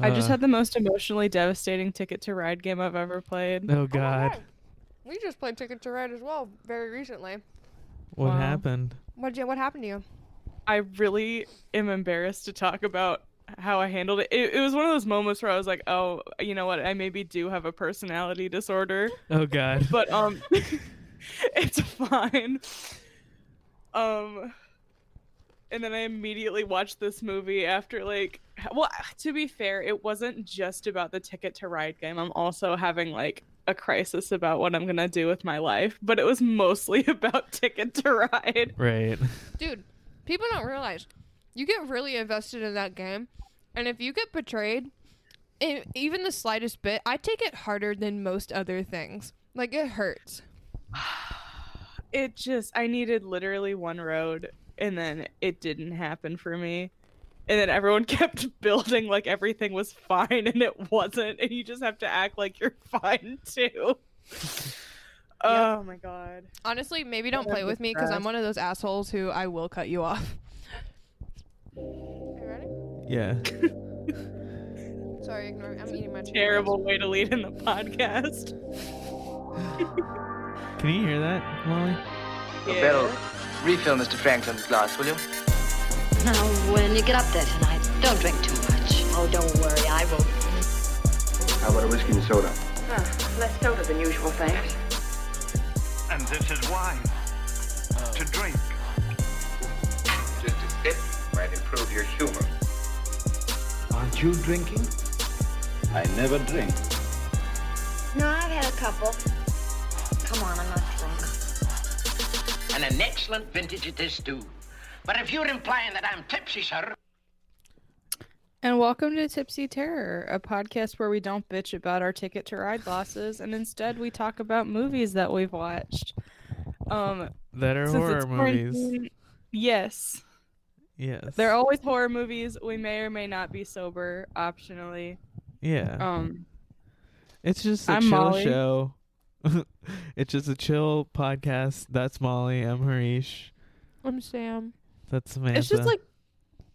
I just had the most emotionally devastating Ticket to Ride game I've ever played. Oh Oh God, We just played Ticket to Ride as well very recently. what Wow. happened? What you, what happened to you? I really am embarrassed to talk about how I handled it. it. It was one of those moments where I was like, "Oh, you know what? I maybe do have a personality disorder." Oh God. but um it's fine um and then i immediately watched this movie after like well ah, to be fair it wasn't just about the ticket to ride game i'm also having like a crisis about what i'm gonna do with my life but it was mostly about ticket to ride right. Dude, people don't realize you get really invested in that game, and if you get betrayed, in even the slightest bit, I take it harder than most other things. Like it hurts. it just i needed literally one road and then it didn't happen for me and then everyone kept building like everything was fine and it wasn't and you just have to act like you're fine too oh my god Honestly, maybe don't I'm play with me because I'm one of those assholes who I will cut you off. you ready? Yeah. Sorry, ignore me. I'm eating my terrible way to lead in the podcast Can you hear that, Molly? Beryl, refill Mr. Franklin's glass, will you? Now, when you get up there tonight, don't drink too much. Oh, don't worry, I won't. How about a whiskey and soda? Ah, less soda than usual, thanks. And this is wine. To drink. Just a sip might improve your humor. Aren't you drinking? I never drink. No, I've had a couple. Come on, I'm not drunk. And an excellent vintage it is, too. But if you're implying that I'm tipsy, sir, and welcome to tipsy terror a podcast where we don't bitch about our ticket to ride losses and instead we talk about movies that we've watched um That are horror movies. quarantine- yes Yes. They're always horror movies. We may or may not be sober, optionally. Yeah. Um, It's just a I'm chill Molly. show. it's just a chill podcast. That's Molly. I'm Harish. I'm Sam. That's Samantha. it's just like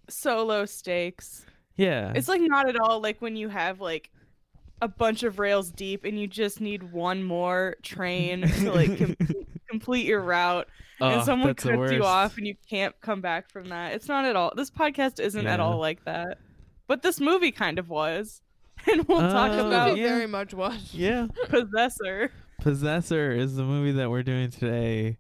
solo stakes. yeah. It's like not at all like when you have like a bunch of rails deep and you just need one more train to like com- complete your route, oh, and someone cuts you off and you can't come back from that. It's not at all. This podcast isn't at all like that. But this movie kind of was, and we'll talk Oh, about movie yeah. very much was. Yeah. Possessor. Possessor is the movie that we're doing today.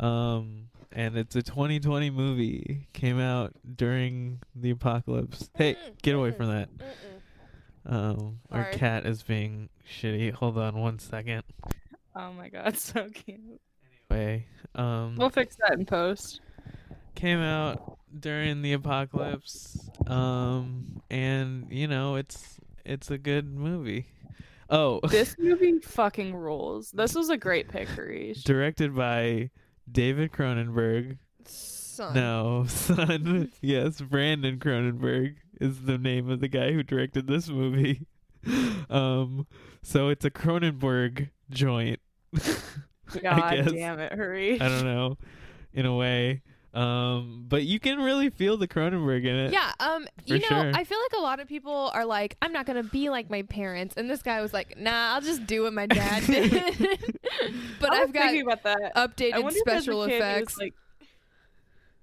Um and it's a 2020 movie. Came out during the apocalypse. Hey, get away from that. Um our Sorry. cat is being shitty. Hold on one second. Oh my god, so cute. Anyway, um We'll fix that in post. came out during the apocalypse um and you know it's it's a good movie oh This movie fucking rules. This was a great pick, Harish. directed by david cronenberg Son. no son yes brandon cronenberg is the name of the guy who directed this movie um so it's a cronenberg joint I God guess. damn it, Harish. i don't know in a way um but you can really feel the cronenberg in it Yeah, um, you know, sure. I feel like a lot of people are like, I'm not gonna be like my parents, and this guy was like, Nah, I'll just do what my dad did. but I was I've got thinking about that. Updated wonder if as a special kid he was effects. like,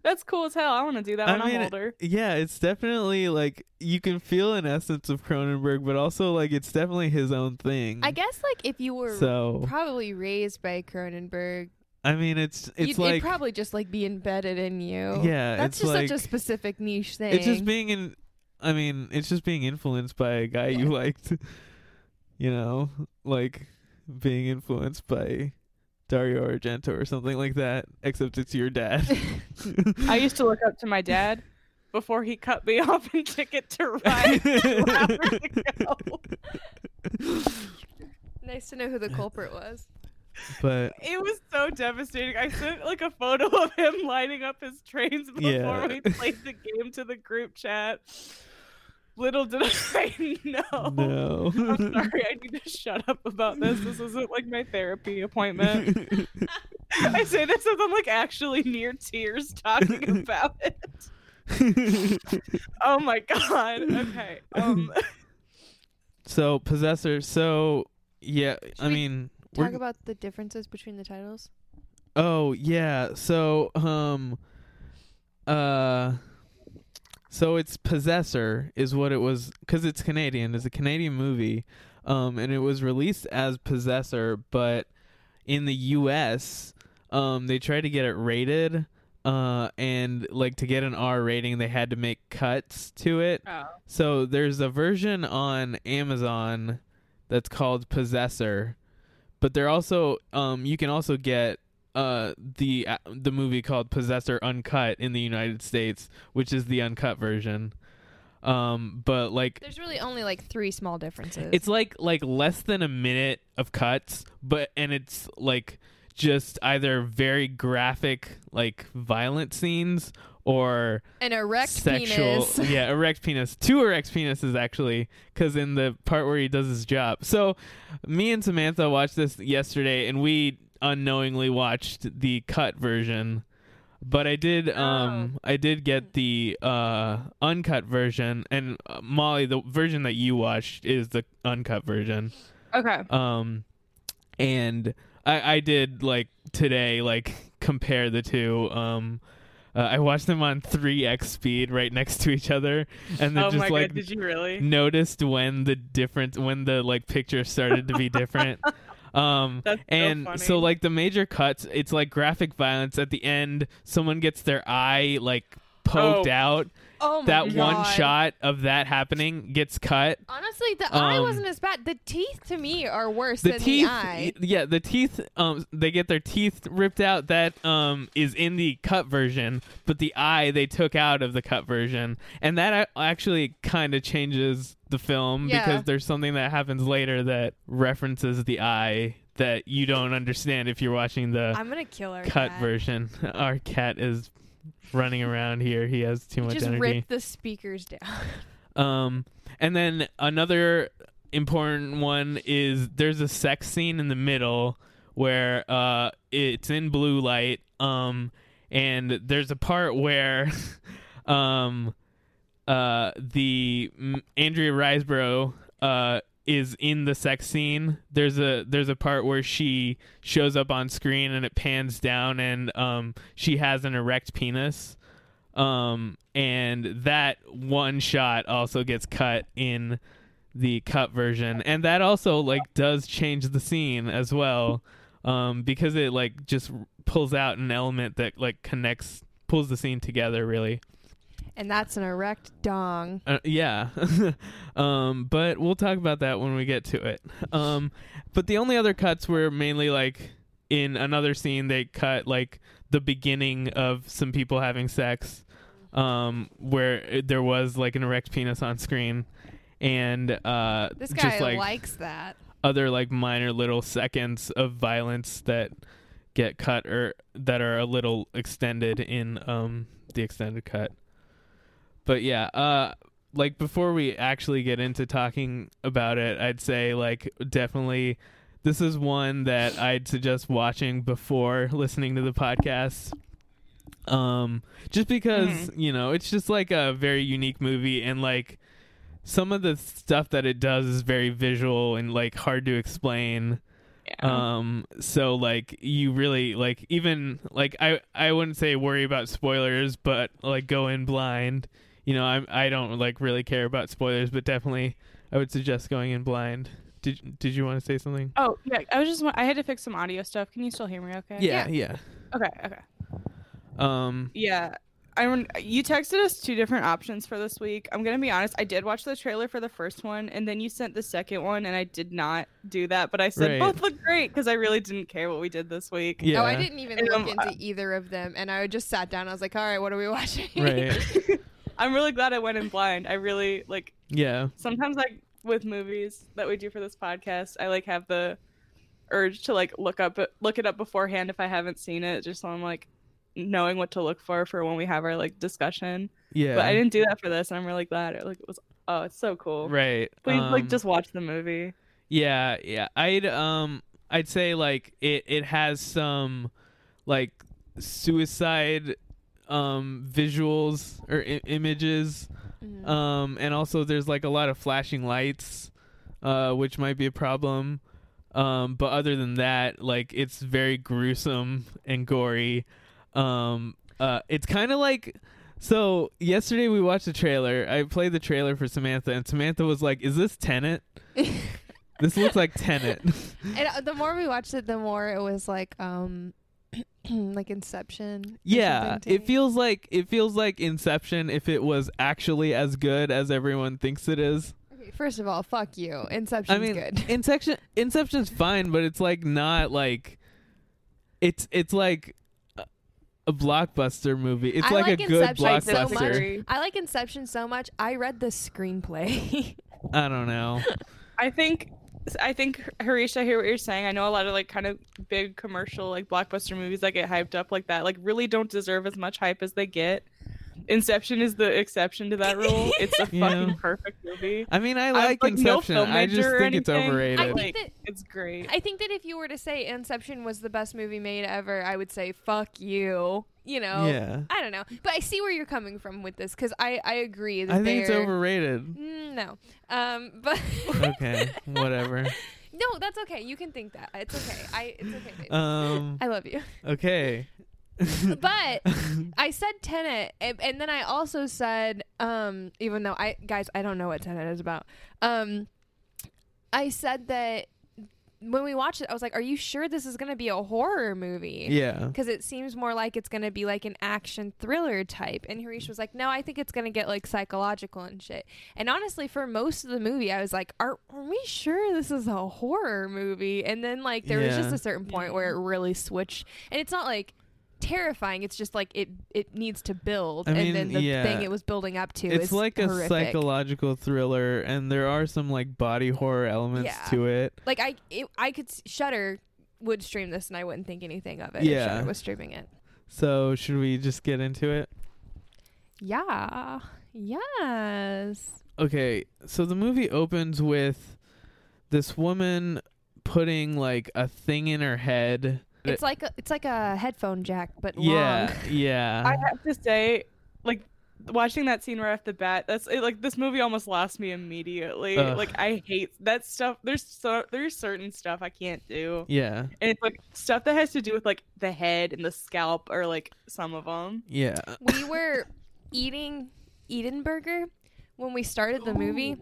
That's cool as hell. I want to do that when I'm older. Yeah, it's definitely like you can feel an essence of Cronenberg, but also like it's definitely his own thing. I guess like if you were So- probably raised by Cronenberg, I mean, it's it's you'd, like it'd probably just like be embedded in you. Yeah, that's it's just such a specific niche thing. it's just being in. I mean, it's just being influenced by a guy you liked. You know, like being influenced by Dario Argento or something like that. Except it's your dad. I used to look up to my dad before he cut me off and took it to Ride two hours ago. nice to know who the culprit was. But It was so devastating. I sent like a photo of him lining up his trains before Yeah. we played the game to the group chat. Little did I know. no. I'm sorry, I need to shut up about this. This isn't like my therapy appointment. I say this as I'm like actually near tears talking about it. Oh my god. Okay. Um So Possessor. So yeah, I mean, Talk we're, about the differences between the titles. oh yeah. So um, uh, so it's Possessor is what it was because it's Canadian. It's a Canadian movie, um, and it was released as Possessor, but in the U.S., um, they tried to get it rated. Uh, and like to get an R rating, they had to make cuts to it. Oh. So there's a version on Amazon that's called Possessor, but they're also um you can also get uh the uh, the movie called Possessor Uncut in the United States, which is the uncut version. Um but like There's really only like three small differences. it's like like less than a minute of cuts, but and it's like just either very graphic like violent scenes or an erect sexual penis. yeah erect penis. Two erect penises actually because in the part where he does his job. So me and samantha watched this yesterday and we unknowingly watched the cut version. But i did um i did get the uh uncut version and uh, molly the version that you watched is the uncut version. Okay. um and i i did like today like compare the two um uh, I watched them on 3x speed right next to each other, and then oh just my like god, did you really? noticed when the difference when the like picture started to be different. Um so and funny. so like the major cuts, it's like graphic violence at the end. Someone gets their eye like poked Oh. out. Oh my that one shot of that happening gets cut. Honestly, the eye Um, wasn't as bad. The teeth to me are worse the than teeth the eye. yeah the teeth um they get their teeth ripped out that um is in the cut version but the eye they took out of the cut version and that actually kind of changes the film Yeah. because there's something that happens later that references the eye that you don't understand if you're watching the I'm gonna kill our cut cat. version our cat is running around here he has too much Just energy rip the speakers down. um, and then another important one is there's a sex scene in the middle where uh it's in blue light um and there's a part where um uh the Andrea Riseborough uh is in the sex scene there's a there's a part where she shows up on screen and it pans down and um she has an erect penis. Um and that one shot also gets cut in the cut version. And that also like does change the scene as well um because it like just pulls out an element that like connects pulls the scene together really And that's an erect dong. uh, yeah. um, but we'll talk about that when we get to it. Um, but the only other cuts were mainly like in another scene they cut like the beginning of some people having sex um, where there was like an erect penis on screen and uh, This guy just like likes that. other like minor little seconds of violence that get cut or that are a little extended in um the extended cut. But yeah, uh like before we actually get into talking about it, I'd say like definitely this is one that I'd suggest watching before listening to the podcast. Um just because, you know, it's just like a very unique movie and like some of the stuff that it does is very visual and like hard to explain. Yeah. Um so like you really like even like I I wouldn't say worry about spoilers but like go in blind. You know, I'm I don't like really care about spoilers but definitely I would suggest going in blind. Did did you want to say something? oh yeah, I was just I had to fix some audio stuff. Can you still hear me? Okay. Yeah, yeah. Okay. Okay. Um Yeah. I you texted us two different options for this week. I'm gonna be honest. I did watch the trailer for the first one, and then you sent the second one, and I did not do that. But I said Right. both look great because I really didn't care what we did this week. yeah. Oh, I didn't even And, look um, into either of them, and I just sat down. I was like, "All right, what are we watching?" Right. I'm really glad I went in blind. I really like. yeah. Sometimes like with movies that we do for this podcast, I like have the urge to like look up look it up beforehand if I haven't seen it, just so I'm like knowing what to look for for when we have our like discussion. Yeah. But I didn't do that for this, and I'm really glad. It like it was. Oh, it's so cool. Right. Please like um, just watch the movie. Yeah, yeah. I'd um I'd say like it it has some like suicide um visuals or I- images Mhm. um and also there's like a lot of flashing lights uh, which might be a problem. Um, but other than that, like it's very gruesome and gory. Um, uh, it's kind of like so. Yesterday we watched the trailer. I played the trailer for Samantha, and Samantha was like, "Is this Tenet?" this looks like Tenet. And uh, the more we watched it, the more it was like um like Inception. yeah, it feels like it feels like Inception if it was actually as good as everyone thinks it is. Okay, First of all, fuck you. Inception's I mean, good. Inception Inception's fine, but it's like not like it's it's like a, a blockbuster movie. It's I like, like a good Inception so blockbuster. much. I like Inception so much. I read the screenplay. I don't know. I think I think Harish, I hear what you're saying. I know a lot of like kind of big commercial like blockbuster movies that get hyped up like that like really don't deserve as much hype as they get. Inception is the exception to that rule. It's a Yeah. fucking perfect movie. I mean, I like, like, Inception. film I just think it's overrated. I think Like, that it's great. I think that if you were to say Inception was the best movie made ever, I would say fuck you. You know. yeah, I don't know, but I see where you're coming from with this because I I agree that I think it's overrated. Mm, no, um, but okay, whatever. no, that's okay. You can think that. It's okay. I it's okay. Um, I love you. okay. But I said Tenet, and, and then I also said, um, even though I guys, I don't know what Tenet is about. Um, I said that when we watched it, I was like, "Are you sure this is going to be a horror movie?" yeah, Because it seems more like it's going to be like an action thriller type. And Harish was like, no, I think it's going to get like psychological and shit. And honestly, for most of the movie, I was like, are, are we sure this is a horror movie? And then like there was just a certain point where it really switched. And it's not like terrifying. It's just like it it needs to build. I and then the yeah. thing it was building up to it's is like a psychological thriller, and there are some like body horror elements Yeah. to it. Like I it, I could Shudder would stream this and I wouldn't think anything of it Yeah. if Shudder was streaming it. So should we just get into it? Yeah. Yes. Okay, so the movie opens with this woman putting like a thing in her head. It's like a, it's like a headphone jack, but yeah, long. yeah. I have to say, like watching that scene right off the bat, that's it, like this movie almost lost me immediately. Ugh. Like I hate that stuff. There's so there's certain stuff I can't do, yeah, and it's like stuff that has to do with like the head and the scalp, or like some of them. yeah. we were eating Eden Burger when we started the movie.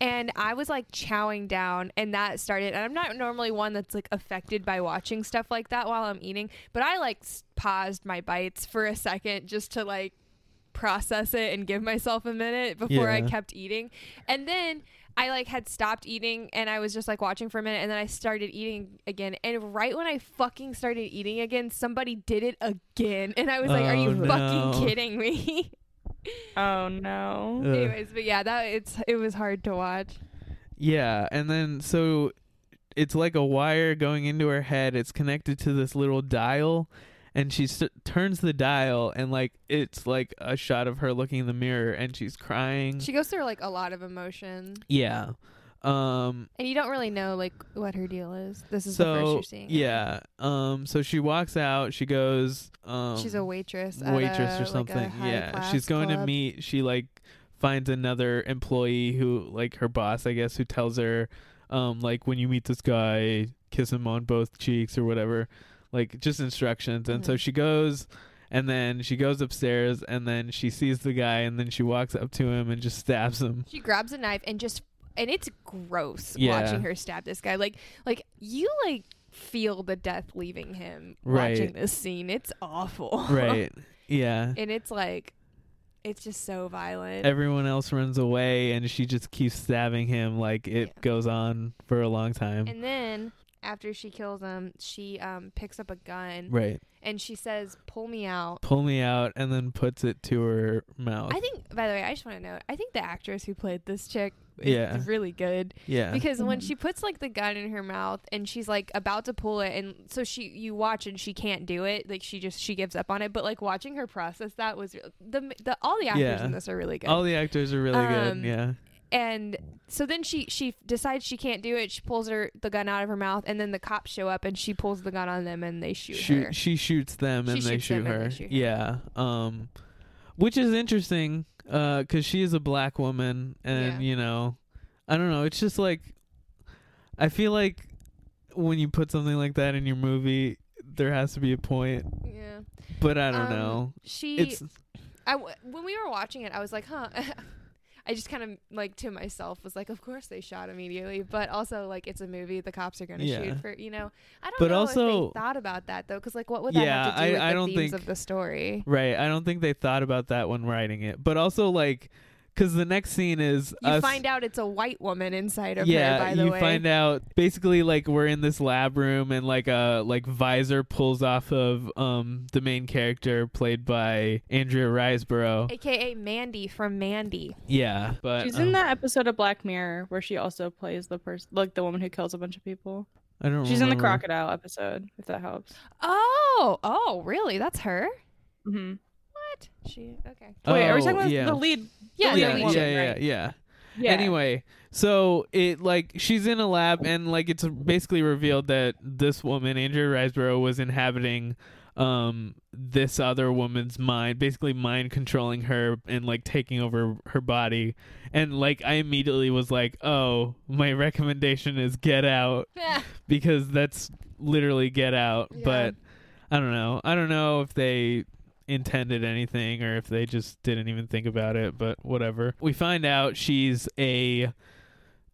And I was like chowing down, and that started. And I'm not normally one that's like affected by watching stuff like that while I'm eating, but I like paused my bites for a second just to like process it and give myself a minute before I kept eating. And then I like had stopped eating and I was just like watching for a minute and then I started eating again. And right when I fucking started eating again, somebody did it again. And I was like, Are Oh, you no. fucking kidding me? Oh no. Ugh. Anyways, but yeah, that it's it was hard to watch. Yeah, and then so it's like a wire going into her head. It's connected to this little dial, and she s turns the dial, and like it's like a shot of her looking in the mirror, and she's crying. She goes through like a lot of emotion. yeah. Um. And you don't really know like what her deal is. This is the first you're seeing. yeah. Um. So she walks out. She goes. Um. She's a waitress. at waitress a, or like, something. yeah. She's going to meet. She like finds another employee who like her boss, I guess, who tells her, um, like when you meet this guy, kiss him on both cheeks or whatever, like just instructions. And so Mhm. she goes. And then she goes upstairs, and then she sees the guy, and then she walks up to him and just stabs him. She grabs a knife and just and it's gross Yeah. watching her stab this guy. Like like you like feel the death leaving him Right. watching this scene. It's awful. Right. Yeah. and it's like it's just so violent. Everyone else runs away, and she just keeps stabbing him. Like it Yeah. goes on for a long time. and then after she kills him, she um picks up a gun right. and she says, "Pull me out." Pull me out, and then puts it to her mouth. I think by the way, I just want to note, I think the actress who played this chick is Yeah. really good. yeah. because when she puts like the gun in her mouth and she's like about to pull it and so she you watch and she can't do it like she just she gives up on it but like watching her process that was the, the all the actors Yeah. in this are really good All the actors are really Um, good. Yeah. and so then she she decides she can't do it she pulls her the gun out of her mouth and then the cops show up and she pulls the gun on them and they shoot, her She shoots them She and they shoot them and her. they shoot her. Yeah. Um, which is interesting, uh, because she is a black woman, and Yeah. you know, I don't know. It's just like I feel like when you put something like that in your movie, there has to be a point. Yeah. But I don't Um, know. She. It's I w- when we were watching it, I was like, huh. I just kind of like to myself was like, of course they shot immediately, but also like it's a movie, the cops are gonna Yeah. shoot for you know. I don't But know if also- they thought about that though, because like what would that Yeah, have to do I- with I the don't themes think- of the story? right. I don't think they thought about that when writing it. But also like cuz the next scene is You us find out it's a white woman inside of yeah, her. By the way. you way, find out basically like we're in this lab room and like a like visor pulls off of um the main character played by Andrea Riseborough. aka Mandy from Mandy. Yeah, but She's um, in that episode of Black Mirror where she also plays the person, like the woman who kills a bunch of people. I don't know. She's in the crocodile episode, if that helps. Oh, oh, really? That's her. hmm What? She okay? Wait, are we Oh, talking about yeah. the lead? Yeah, the yeah, lead yeah, woman, yeah, right? yeah. Yeah. Anyway, so it like she's in a lab and like it's basically revealed that this woman, Andrea Riseborough, was inhabiting um this other woman's mind, basically mind controlling her and like taking over her body. And like I immediately was like, "Oh, my recommendation is Get Out because that's literally Get Out." Yeah. But I don't know. I don't know if they intended anything or if they just didn't even think about it, but whatever. We find out she's a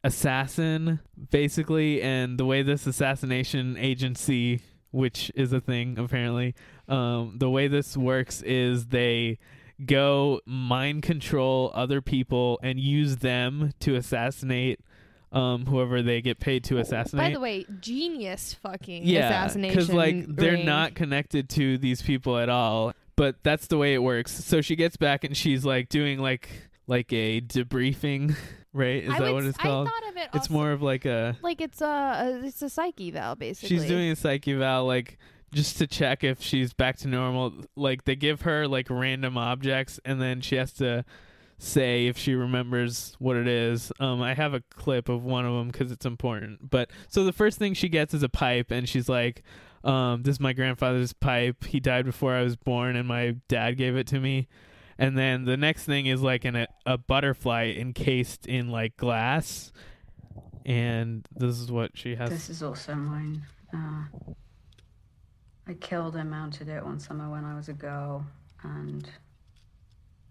assassin basically and the way this assassination agency which is a thing apparently um the way this works is they go mind control other people and use them to assassinate um whoever they get paid to assassinate By the way, genius fucking yeah, assassination. like they're ring. not connected to these people at all. But that's the way it works. So she gets back and she's like doing like like a debriefing, right? Is I that would what it's called? I thought of it. It's also- more of like a like it's a, it's a psych eval basically. she's doing a psych eval like just to check if she's back to normal. Like they give her like random objects and then she has to say if she remembers what it is. Um, I have a clip of one of them because it's important. But so the first thing she gets is a pipe, and she's like, um, "This is my grandfather's pipe. He died before I was born, and my dad gave it to me." And then the next thing is like an, a, a butterfly encased in like glass, and this is what she has. This is also mine. Uh, I killed and mounted it one summer when I was a girl, and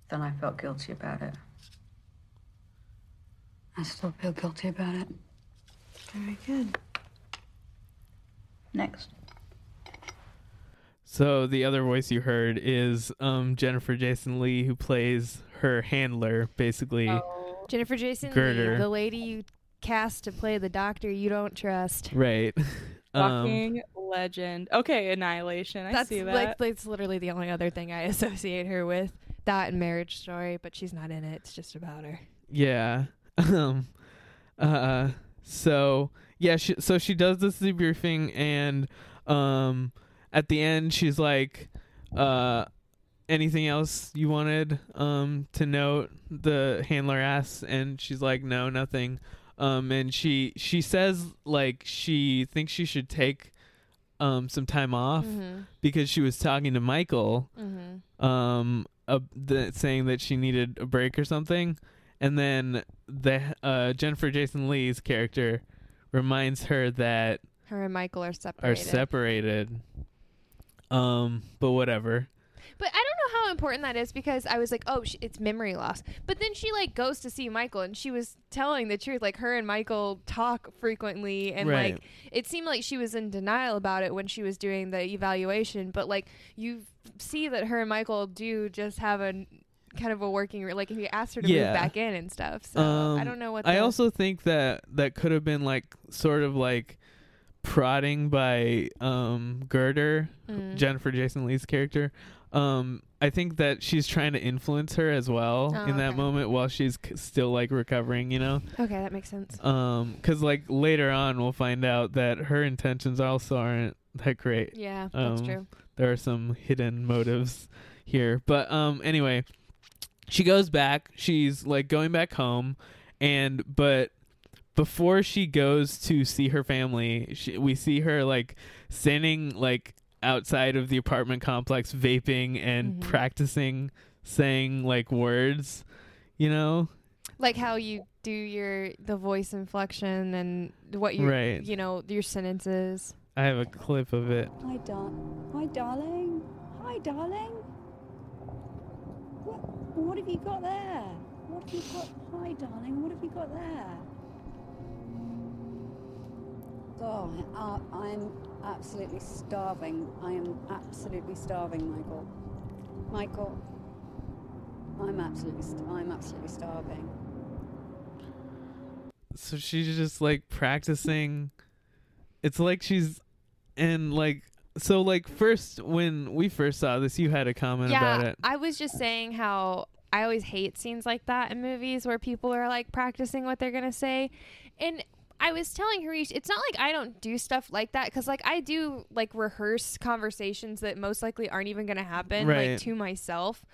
then I felt guilty about it. I still feel guilty about it. Very good. Next. So the other voice you heard is um, Jennifer Jason Leigh, who plays her handler, basically. Oh. Jennifer Jason Leigh, Girder. the lady you cast to play the doctor you don't trust. Right. Um, Fucking legend. Okay, Annihilation. I That's see that. like that's literally the only other thing I associate her with. That and Marriage Story, but she's not in it. It's just about her. Yeah. Um. Uh. So yeah. She, so she does this debriefing, and um, at the end, she's like, uh, anything else you wanted um to note? The handler asks, and she's like, no, nothing. Um, and she she says like she thinks she should take um some time off Mhm. because she was talking to Michael Mhm. um uh, the, saying that she needed a break or something and then the uh Jennifer Jason Leigh's character reminds her that Her and Michael are are separated. Um but whatever But I don't know how important that is because I was like, oh, sh- it's memory loss. But then she like goes to see Michael and she was telling the truth. Like her and Michael talk frequently, and Right. like it seemed like she was in denial about it when she was doing the evaluation. But like you see that her and Michael do just have a kind of a working re- like you asked her to Yeah. move back in and stuff. So I Um, don't know what. I the- also think that that could have been like sort of like prodding by um Girder, Mm. Jennifer Jason Leigh's character. Um I think that she's trying to influence her as well Oh, in that okay. moment while she's c- still like recovering, you know. okay, that makes sense. Um cuz like later on we'll find out that her intentions also aren't that great. Yeah, that's Um, true. There are some hidden motives here. But um anyway, she goes back. She's like going back home and but before she goes to see her family, she, we see her like standing like outside of the apartment complex vaping and Mhm. practicing saying like words, you know? Like how you do your the voice inflection and what you Right. you know your sentences. I have a clip of it. Hi, dar- Hi, darling. Hi, darling. What, what have you got there? What have you got? Hi, darling. What have you got there? God, uh, I'm absolutely starving. I am absolutely starving, Michael. Michael, I'm absolutely, st- I'm absolutely starving. So she's just like practicing. It's like she's and like so like first when we first saw this, you had a comment about it. I was just saying how I always hate scenes like that in movies where people are like practicing what they're gonna say, and I was telling Harish, it's not like I don't do stuff like that because like I do like rehearse conversations that most likely aren't even gonna happen Right. like to myself,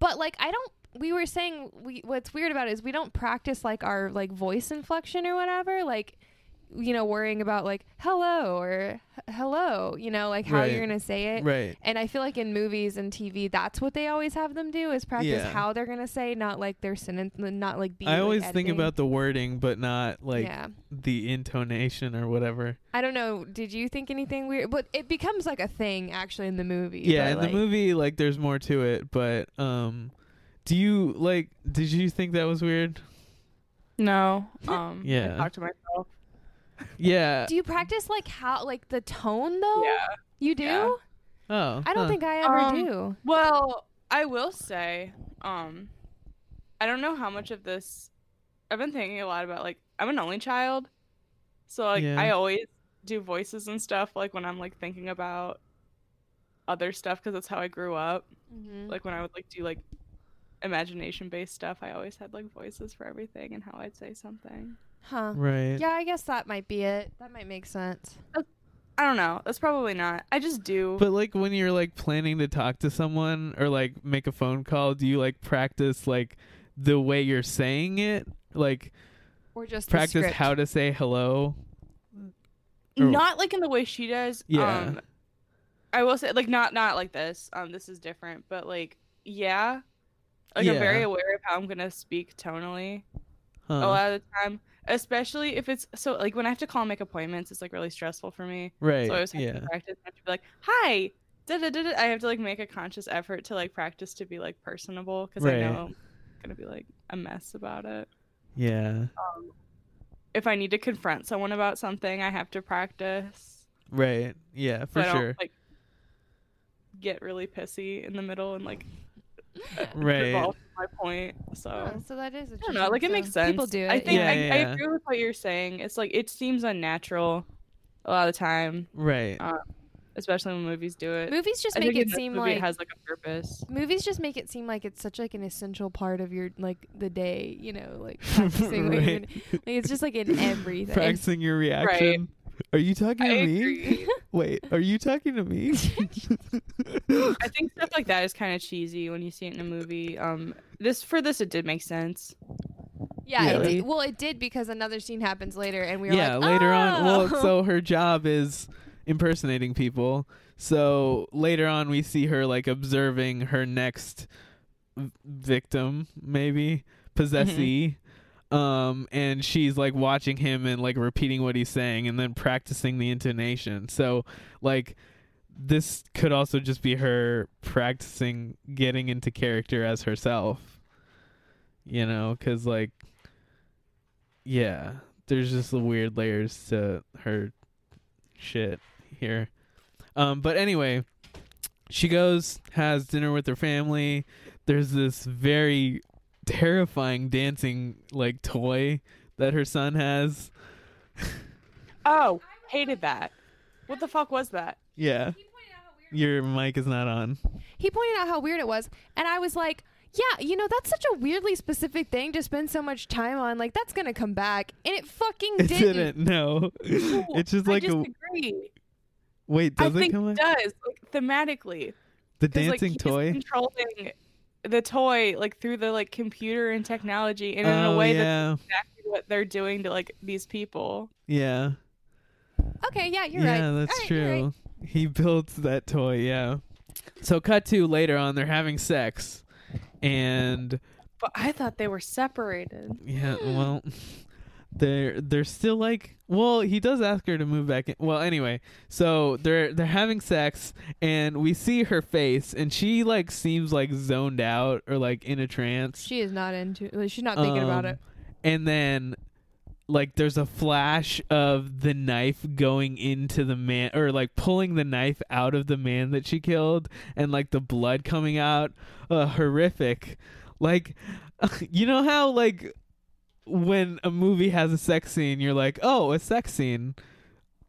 but like I don't. We were saying we what's weird about it is we don't practice like our like voice inflection or whatever like you know worrying about like hello or hello you know like how Right. you're gonna say it Right. and I feel like in movies and TV, that's what they always have them do is practice Yeah. how they're gonna say, not like their sentence, not like be. I like, always think about the wording, but not like Yeah. the intonation or whatever. I don't know. Did you think anything weird? But it becomes like a thing actually in the movie. Yeah, in like- the movie, like there's more to it, but um, do you like? Did you think that was weird? No. Um. Yeah. I talk to myself. Yeah. Do you practice like how like the tone though? Yeah. You do? Yeah. Oh. I don't huh. think I ever Um, do. Well, I will say, um, I don't know how much of this. I've been thinking a lot about like I'm an only child, so like Yeah. I always do voices and stuff like when I'm like thinking about other stuff because that's how I grew up. Mhm. Like when I would like do like imagination based stuff, I always had like voices for everything and how I'd say something. Huh. Right. Yeah, I guess that might be it. That might make sense. I don't know. That's probably not. I just do. But like when you're like planning to talk to someone or like make a phone call, do you like practice like the way you're saying it? Like Or just the practice how to say hello? Or- not like in the way she does. Yeah. Um, I will say like not not like this. Um, this is different, but like yeah, like I'm very aware of how I'm gonna speak tonally Huh. a lot of the time, especially if it's so like when I have to call and make appointments, it's like really stressful for me. Right, So I always have yeah. to practice. I have to be like, hi. Da, da, da. I have to like make a conscious effort to like practice to be like personable because Right. I know I'm gonna be like a mess about it. Yeah. Um, if I need to confront someone about something, I have to practice. Right. Yeah, so for I don't, sure. Like, get really pissy in the middle and like Right. devolve my point. So Oh, so that is. I don't know. Like it makes sense. People do it. I think Yeah, I, yeah, I agree with what you're saying. It's like it seems unnatural a lot of the time, Right. um, especially when movies do it. Movies just I make think it seem movie like it has like a purpose. movies just make it seem like it's such like an essential part of your like the day you know like practicing what you're Right. gonna- like it's just like in everything Practicing your reaction. Are you talking to I me? Wait, are you talking to me? I think stuff like that is kind of cheesy when you see it in a movie. Um, this for this it did make sense. yeah, Yeah. it did, well it did because another scene happens later and we were yeah, like later on. Well, "Oh." so her job is impersonating people. So later on, we see her like observing her next victim, maybe possessee. Um, and she's like watching him and like repeating what he's saying and then practicing the intonation. So, like, this could also just be her practicing getting into character as herself. You know, because like, yeah, there's just the weird layers to her shit here. Um, but anyway, she goes, has dinner with her family. There's this very terrifying dancing like toy that her son has. Oh, hated that. What the fuck was that? Yeah. Your mic is not on. he pointed out how weird it was and i was like yeah you know that's such a weirdly specific thing to spend so much time on like that's gonna come back and it fucking It didn't, didn't. No. it's just like I a disagree. wait. I Does it think come? it does like thematically. The 'Cause, like, dancing he's toy. controlling the toy like through the like computer and technology, and in Oh, a way yeah. that's exactly what they're doing to like these people. Yeah. okay yeah you're right yeah, that's All right, true. right. He builds that toy, yeah. So cut to later on, they're having sex, and But I thought they were separated. Yeah, hmm. well, they're they're still like. Well, he does ask her to move back in. Well, anyway, so they're they're having sex, and we see her face, and she like seems like zoned out or like in a trance. She is not into. Like, she's not thinking about Um, it. And then, like, there's a flash of the knife going into the man, or like pulling the knife out of the man that she killed, and like the blood coming out. Uh, horrific. Like, you know how like when a movie has a sex scene, you're like, oh, a sex scene.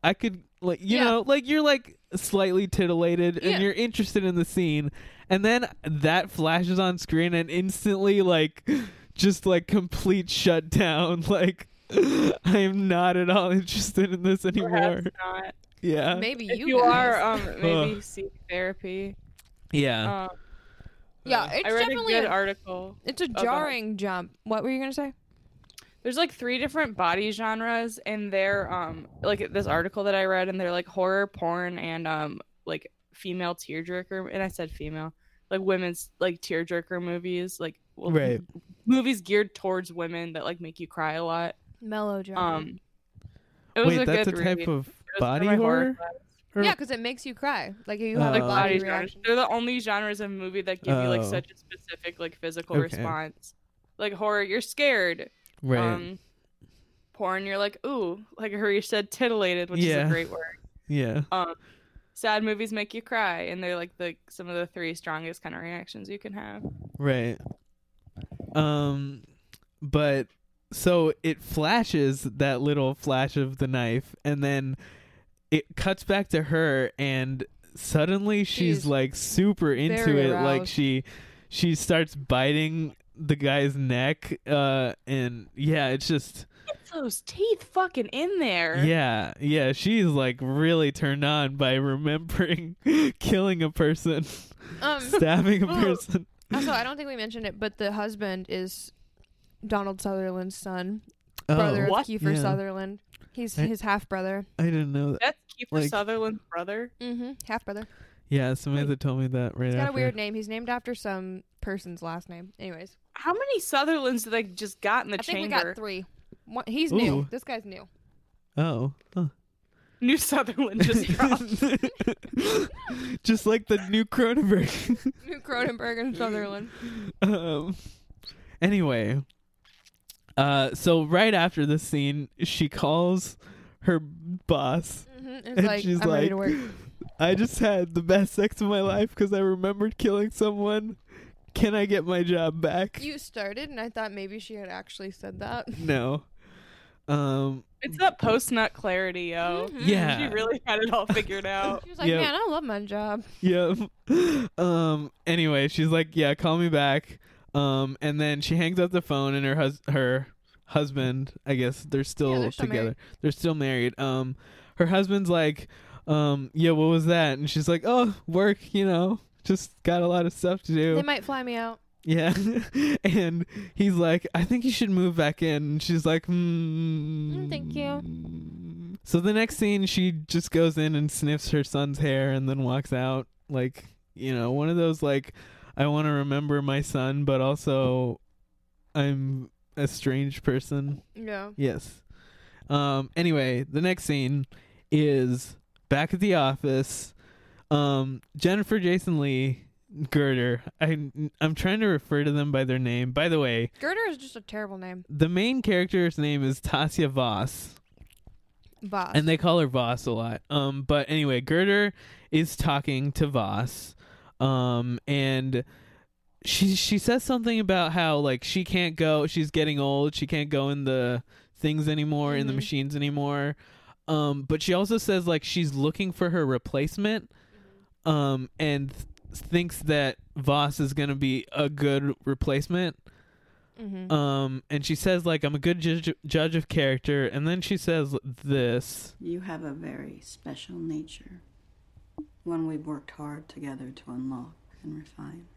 I could like, you Yeah. know, like you're like slightly titillated Yeah. and you're interested in the scene, and then that flashes on screen and instantly like just like complete shutdown. Like I am not at all interested in this anymore. Not. Yeah. Maybe If you. you are, um, maybe Ugh. seek therapy. Yeah. Um, yeah, it's I read a definitely good a- article. It's a about- jarring jump. What were you gonna say? There's like three different body genres, and they're um like this article that I read, and they're like horror, porn, and um like female tearjerker. And I said female, like women's like tearjerker movies, like well, Right. movies geared towards women that like make you cry a lot. Melodrama. Um, it was Wait, a that's good a type read. of It was for body my horror? Or- yeah, because it makes you cry. Like you have Oh. a like body body genres. reaction. They're the only genres of movie that give you like Oh. such a specific like physical Okay. response. Like horror, you're scared. Right. Um, porn, you're like ooh, like her said, titillated, which is a great word. yeah. Um, sad movies make you cry, and they're like the some of the three strongest kind of reactions you can have. Right. Um but so it flashes that little flash of the knife and then it cuts back to her and suddenly she's, She's like super into it like she she starts biting the guy's neck uh and yeah it's just Get those teeth fucking in there. yeah yeah she's like really turned on by remembering killing a person Um, stabbing a person also, I don't think we mentioned it, but the husband is Donald Sutherland's son, Oh, brother What? of Kiefer Yeah. Sutherland. He's I- his half brother. I didn't know that That's Kiefer Like- Sutherland's brother. Mm-hmm. Half brother. Yeah, Samantha told me that right He's got after. a weird name. He's named after some person's last name. Anyways, How many Sutherlands did they just got in the I think chamber? we got three. One, he's new. This guy's new. Oh. Huh. New Sutherland just dropped. Just like the new Cronenberg. New Cronenberg and Sutherland. um. Anyway. Uh. So right after this scene, she calls her boss, hmm It's and like she's I'm ready like, to work. "I just had the best sex of my life because I remembered killing someone. Can I get my job back?" You started, and I thought maybe she had actually said that. no. Um. it's that post nut clarity, yo. Mhm. Yeah. She really had it all figured out. She was like, Yep. "Man, I love my job." Yep. Um. Anyway, she's like, "Yeah, call me back." Um. And then she hangs up the phone, and her hus- her husband, I guess they're still they're still together. married. They're still married. Um. Her husband's like, um. Yeah. What was that? And she's like, "Oh, work. You know, just got a lot of stuff to do." They might fly me out. yeah. and he's like, "I think you should move back in." And she's like, "Hmm." Mm, thank you. So the next scene, she just goes in and sniffs her son's hair and then walks out. Like, you know, one of those, like, I want to remember my son, but also I'm a strange person. Yeah. Yes. Um, anyway, the next scene is back at the office. Um, Jennifer Jason Leigh, Girder. I, I'm trying to refer to them by their name. By the way, Girder is just a terrible name. the main character's name is Tasya Vos Boss. and they call her Vos a lot. Um, but anyway, Girder is talking to Vos, um, and she she says something about how like she can't go, she's getting old, she can't go in the things anymore, in the Mhm. machines anymore. Um, but she also says like she's looking for her replacement, um, and th- thinks that Vos is gonna be a good replacement. hmm Um, and she says like I'm a good judge judge of character, and then she says this. You have a very special nature, one we've worked hard together to unlock and refine.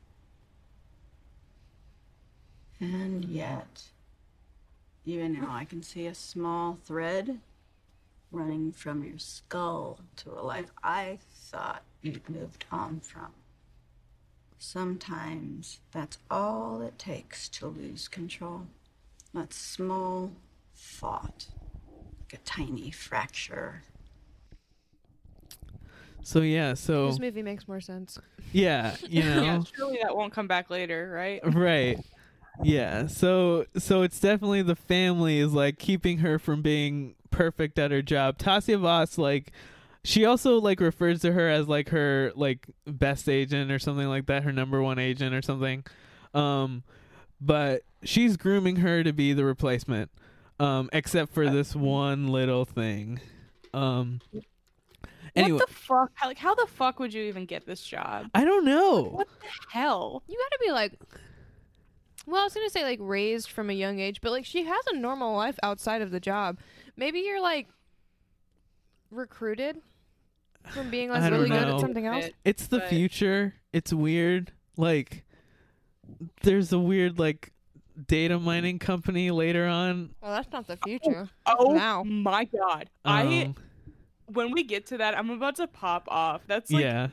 And yet, even now, I can see a small thread running from your skull to a life I thought you'd moved on from. Sometimes that's all it takes to lose control. That small thought, like a tiny fracture. So yeah, so This movie makes more sense. yeah, you know. Yeah, surely that won't come back later, right? right yeah so so it's definitely the family is like keeping her from being perfect at her job tasya vos like she also like refers to her as like her like best agent or something like that her number one agent or something um but she's grooming her to be the replacement um except for this one little thing um anyway What the fuck? How, like, how the fuck would you even get this job? i don't know What the hell? You gotta be like, well, I was gonna say like raised from a young age, but like she has a normal life outside of the job. Maybe you're like recruited from being like I don't really good at something else. It's the but- future. It's weird. Like there's a weird like data mining company later on. Well, that's not the future. Oh now. my god. I Um, when we get to that, I'm about to pop off. That's like yeah.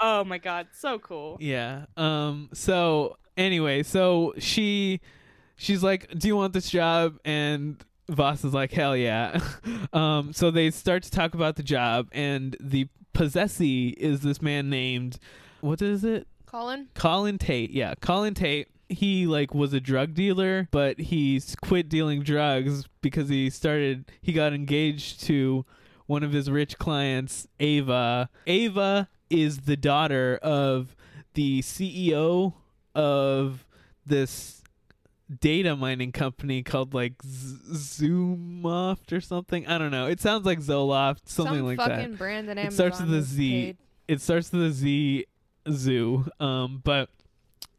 oh my god, so cool. Yeah. Um so anyway, so she she's like, "Do you want this job?" and Vos is like, "Hell yeah." um so they start to talk about the job and the possessee is this man named what is it? Colin. Colin Tate, yeah, Colin Tate. He like was a drug dealer, but he's quit dealing drugs because he started. He got engaged to one of his rich clients, Ava. Ava is the daughter of the CEO of this data mining company called like Z- Zoomoft or something. I don't know. It sounds like Zoloft, something Some like fucking that. brand that it starts with Amazon a Z. paid. It starts with a Z. Zoo. Um, but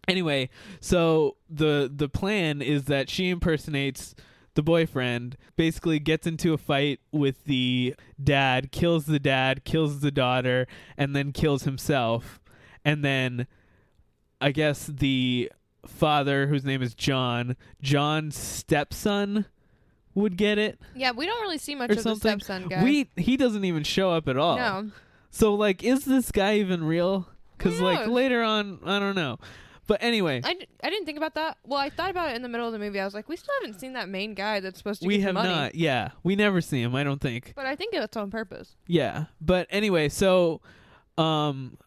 anyway, so the the plan is that she impersonates the boyfriend, basically gets into a fight with the dad, kills the dad, kills the daughter, and then kills himself. And then I guess the father, whose name is John, John's stepson would get it Yeah, we don't really see much or of something. the stepson guy. We he doesn't even show up at all. No. So like, is this guy even real? Because like later on, I don't know. But anyway, I, d- I didn't think about that. Well, I thought about it in the middle of the movie. I was like, we still haven't seen that main guy that's supposed to we get the have money. not. Yeah, we never see him. I don't think. But I think it's on purpose. Yeah, but anyway, so um,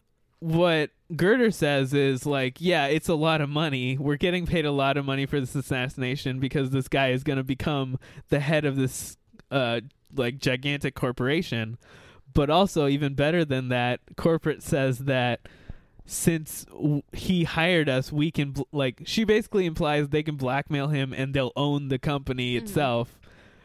what Girder says is like, yeah, it's a lot of money. We're getting paid a lot of money for this assassination because this guy is going to become the head of this uh like gigantic corporation. But also, even better than that, corporate says that since w- he hired us, we can bl- like she basically implies they can blackmail him and they'll own the company itself,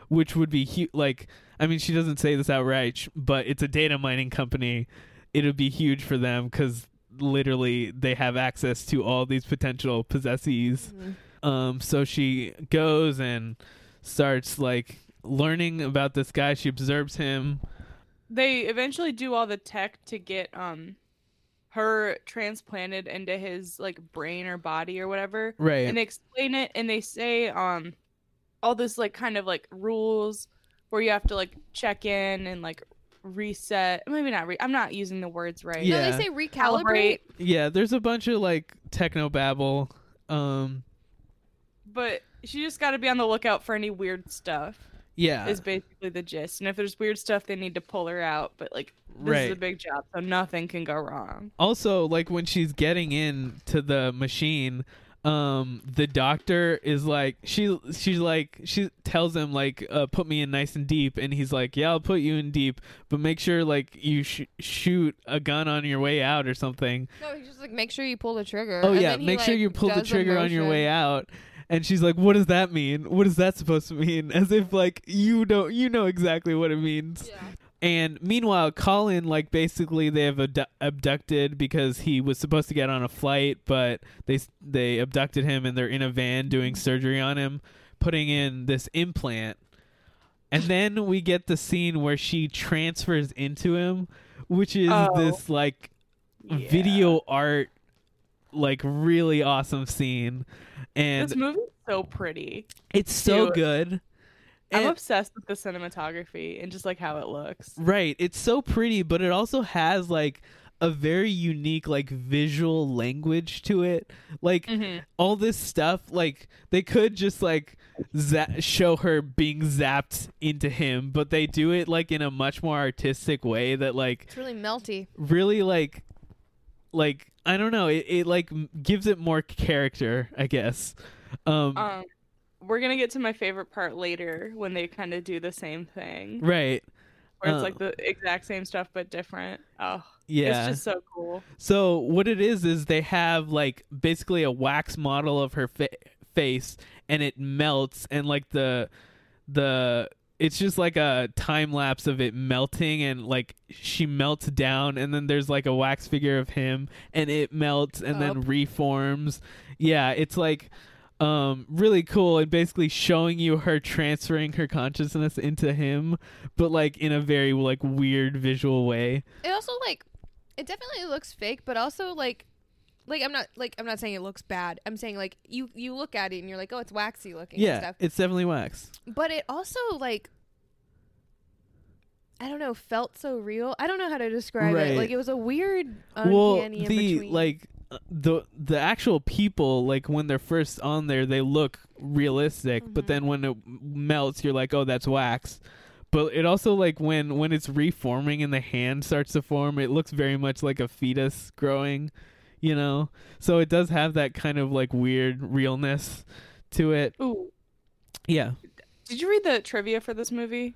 which would be hu- like I mean she doesn't say this outright, but it's a data mining company. It would be huge for them because literally they have access to all these potential possessees. Um, so she goes and starts like learning about this guy. She observes him. They eventually do all the tech to get um her transplanted into his like brain or body or whatever. Right. And they explain it and they say um all this like kind of like rules where you have to like check in and like reset. Maybe not re- I'm not using the words right. Yeah. No, they say recalibrate. Yeah, there's a bunch of like techno babble. Um, But she just got to be on the lookout for any weird stuff. yeah, Is basically the gist. And if there's weird stuff, they need to pull her out. But like, this is a big job, so nothing can go wrong. also like when she's getting in to the machine um the doctor is like she she's like she tells him like uh put me in nice and deep. And he's like yeah i'll put you in deep but make sure like you sh- shoot a gun on your way out or something. No, he's just like, make sure you pull the trigger. oh And yeah then he, make sure like, you pull the trigger on your way out. And she's like what does that mean? What is that supposed to mean? As if like you don't you know exactly what it means and meanwhile, Colin, like basically, they have abdu- abducted because he was supposed to get on a flight, but they they abducted him and they're in a van doing surgery on him, putting in this implant. And then we get the scene where she transfers into him, which is Oh. this like video art, like really awesome scene, and this movie's so pretty. it's so Dude. good. I'm obsessed with the cinematography and just like how it looks. Right. It's so pretty, but it also has like a very unique like visual language to it. Like Mhm. all this stuff, like they could just like za- show her being zapped into him, but they do it like in a much more artistic way that like It's really melty. really like like I don't know, it, it like gives it more character, I guess. Um, Um, we're gonna get to my favorite part later when they kind of do the same thing, right. where it's Uh, like the exact same stuff but different. Oh, Yeah. it's just so cool. So what it is is they have like basically a wax model of her fa- face and it melts and like the the it's just like a time lapse of it melting and like she melts down and then there's like a wax figure of him and it melts and then reforms. Yeah, it's like um really cool and basically showing you her transferring her consciousness into him but like in a very like weird visual way. It also like it definitely looks fake, but also like like I'm not like I'm not saying it looks bad. I'm saying like you you look at it and you're like, oh, it's waxy looking and Yeah, stuff. it's definitely wax. But it also like I don't know, felt so real. I don't know how to describe Right. it. Like it was a weird well uncanny in the like the the actual people like when they're first on there they look realistic but Mm-hmm. then when it melts you're like oh that's wax. But it also like when when it's reforming and the hand starts to form it looks very much like a fetus growing you know? So it does have that kind of like weird realness to it. Ooh, yeah. Did you read the trivia for this movie?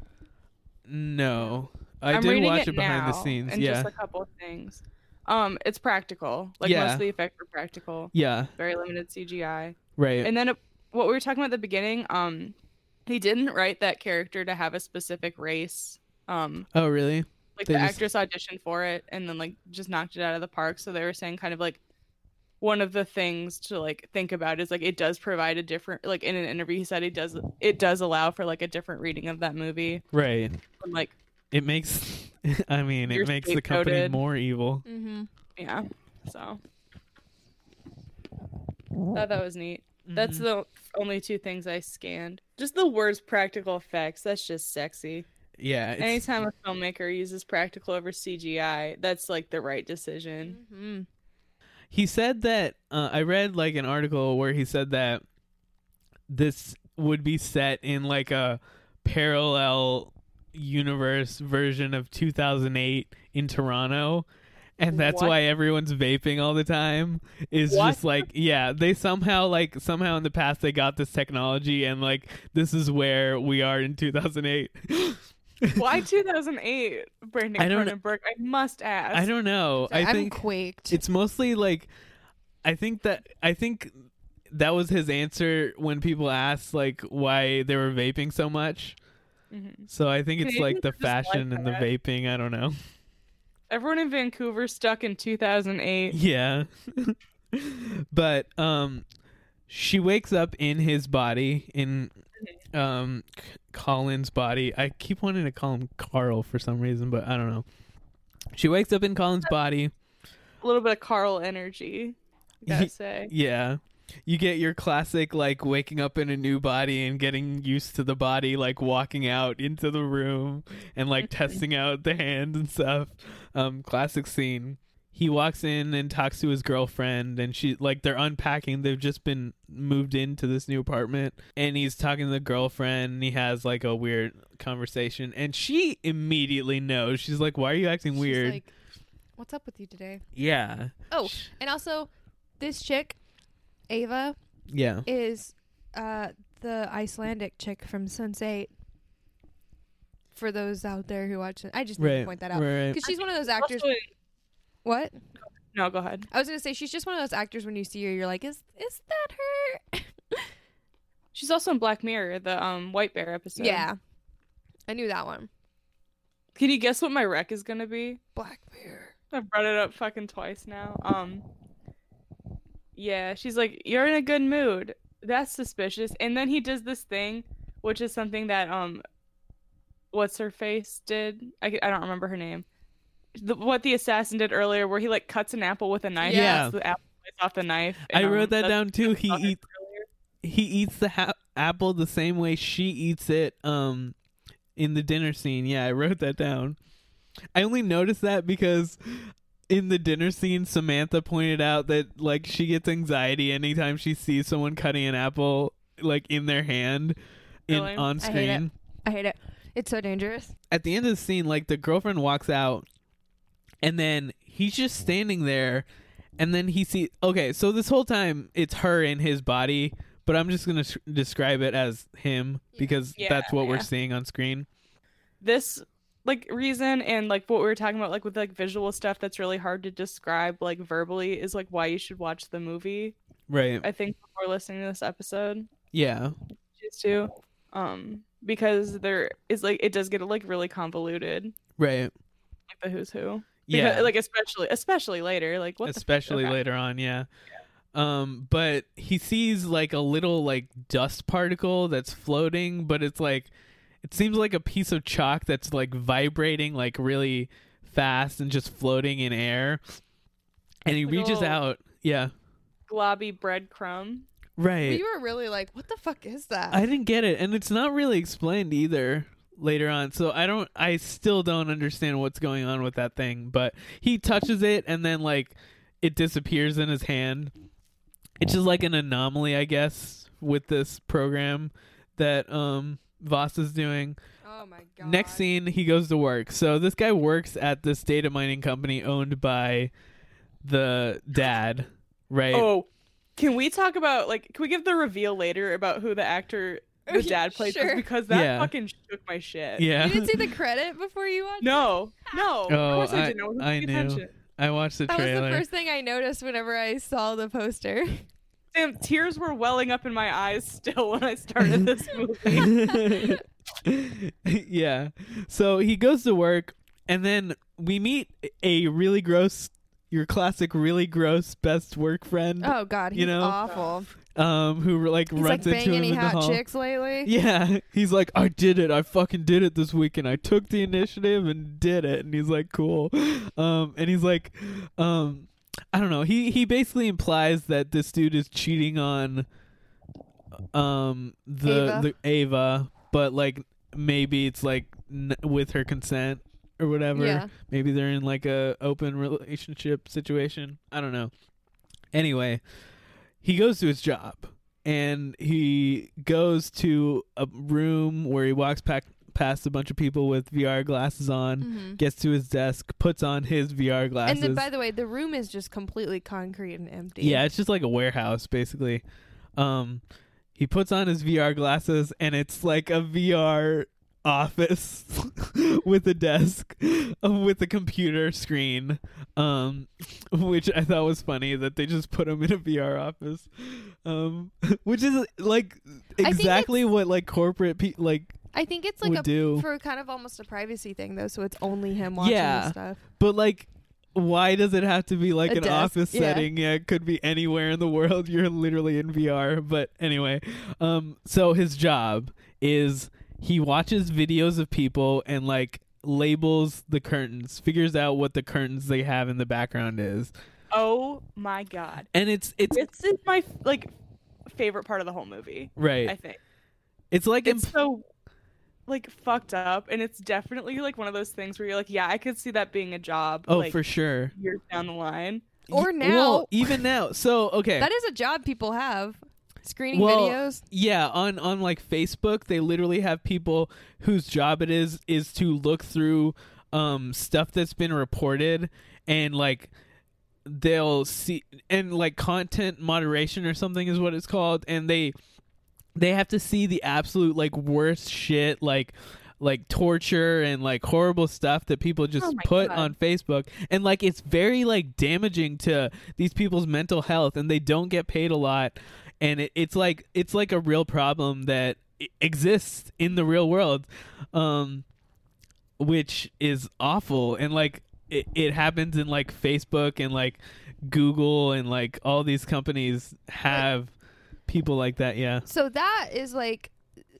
no. I am did watch it, it, behind the scenes and yeah. just a couple of things. Um, it's practical. Like Yeah. most of the effects were practical. yeah Very limited CGI. right And then it, what we were talking about at the beginning, um, he didn't write that character to have a specific race. Um, oh really like They the just- actress auditioned for it and then like just knocked it out of the park. So they were saying kind of like one of the things to like think about is like it does provide a different like in an interview he said it does it does allow for like a different reading of that movie. right And, like it makes i mean You're it makes the company more evil mm-hmm. yeah. So thought that was neat. That's Mm-hmm. the only two things I scanned. Just the words practical effects. That's just sexy. yeah it's, Anytime a filmmaker uses practical over CGI, that's like the right decision. Mm-hmm. he said that uh, i read like an article where he said that this would be set in like a parallel universe version of 2008 in toronto and that's What? why everyone's vaping all the time is What? just like yeah they somehow like somehow in the past they got this technology and like this is where we are in 2008 Why 2008, Brandon I don't know. Cronenberg? I must ask. i don't know i I'm think quaked. it's mostly like i think that i think that was his answer when people asked like why they were vaping so much Mhm. so i think it's like the are just like fashion and the vaping i don't know Everyone in Vancouver stuck in 2008. yeah but um she wakes up in his body in um C- colin's body i keep wanting to call him carl for some reason but i don't know she wakes up in colin's body A little bit of Carl energy, I gotta say. Yeah. You get your classic like waking up in a new body and getting used to the body, like walking out into the room and like testing out the hand and stuff. Um, classic scene. He walks in and talks to his girlfriend and she like they're unpacking. They've just been moved into this new apartment and he's talking to the girlfriend and he has like a weird conversation and she immediately knows. She's like, Why are you acting She's weird? like, What's up with you today? yeah. Oh, and also this chick, Ava, Yeah. is uh the Icelandic chick from Sense8. For those out there who watch it, I just need Right, to point that out right, right. because she's one of those actors. Also What? no, go ahead. I was gonna say she's just one of those actors when you see her, you're like, is is that her? She's also in Black Mirror, the um White Bear episode. yeah, I knew that one. Can you guess what my rec is gonna be? Black Mirror. I've brought it up fucking twice now. Um. Yeah, she's like, "You're in a good mood." That's suspicious. And then he does this thing, which is something that um, what's her face did? I, I don't remember her name. The, what the assassin did earlier, where he like cuts an apple with a knife. Yeah. and the apple off the knife. I and, um, wrote that down too. He saw her eat he eats the ha- apple the same way she eats it um in the dinner scene. Yeah, I wrote that down. I only noticed that because in the dinner scene, Samantha pointed out that like she gets anxiety anytime she sees someone cutting an apple like in their hand in oh, Really? on I hate screen. I hate it. It's so dangerous. At the end of the scene, like the girlfriend walks out, and then he's just standing there, and then he see. Okay, so this whole time it's her in his body, but I'm just gonna s- describe it as him because Yeah, that's what we're seeing on screen. this like reason and like what we were talking about like with like visual stuff that's really hard to describe like verbally is like why you should watch the movie Right. i think before listening to this episode Yeah. just to um because there is like it does get like really convoluted Right. like the who's who Yeah. Because- like especially especially later like what f- especially okay. later on yeah um but he sees like a little like dust particle that's floating but it's like it seems like a piece of chalk that's like vibrating like really fast and just floating in air and he Like reaches out yeah globby breadcrumb right You were really like, what the fuck is that? I didn't get it, and it's not really explained either later on. So I don't, I still don't understand what's going on with that thing. But he touches it, and then like it disappears in his hand. It's just like an anomaly, I guess, with this program that um Vos is doing. oh my god. Next scene, he goes to work. So this guy works at this data mining company owned by the dad, right? oh can we talk about like can we give the reveal later about who the actor the dad plays Sure. because that Yeah. fucking shook my shit yeah. You didn't see the credit before you watched? no no of Oh, course I, I, didn't I, I knew. attention. I watched the That was the first thing I noticed whenever I saw the poster. Damn, tears were welling up in my eyes still when I started this movie. yeah. So he goes to work, and then we meet a really gross, your classic, really gross best work friend. Oh god, he's You know? awful. Um, who like He's runs like into banging him any in the hot hall. chicks lately. Yeah, he's like, I did it. I fucking did it this weekend. I took the initiative and did it. And he's like, cool. Um, and he's like, um, I don't know. He he basically implies that this dude is cheating on, um, the Ava. the Ava, but like maybe it's like n- with her consent or whatever. Yeah. Maybe they're in like a open relationship situation. I don't know. Anyway, he goes to his job and he goes to a room where he walks back past a bunch of people with VR glasses on, Mhm. gets to his desk, puts on his VR glasses. And then, by the way, the room is just completely concrete and empty. yeah, it's just like a warehouse basically. Um he puts on his VR glasses and it's like a VR office with a desk with a computer screen um which i thought was funny that they just put him in a vr office um which is like exactly what like corporate pe- like I think it's like would a do. for kind of almost a privacy thing though, so it's only him watching yeah the stuff. but like why does it have to be like A an desk, office yeah. setting yeah it could be anywhere in the world you're literally in vr but anyway um so his job is he watches videos of people and like labels the curtains figures out what the curtains they have in the background is oh my god. and it's it's This is my like favorite part of the whole movie. Right. I think. it's like It's imp- so like fucked up and it's definitely like one of those things where you're like, yeah, I could see that being a job. oh like, for sure Years down the line. Or now. well even now so okay That is a job people have. Screening well, videos. Yeah, on on like Facebook, they literally have people whose job it is is to look through um stuff that's been reported and like they'll see and like content moderation or something is what it's called and they they have to see the absolute like worst shit like like torture and like horrible stuff that people just Oh put God. on Facebook. And like it's very like damaging to these people's mental health and they don't get paid a lot. And it, it's like it's like a real problem that exists in the real world um which is awful. And like it, it happens in like Facebook and like Google and like all these companies have people like that yeah So that is like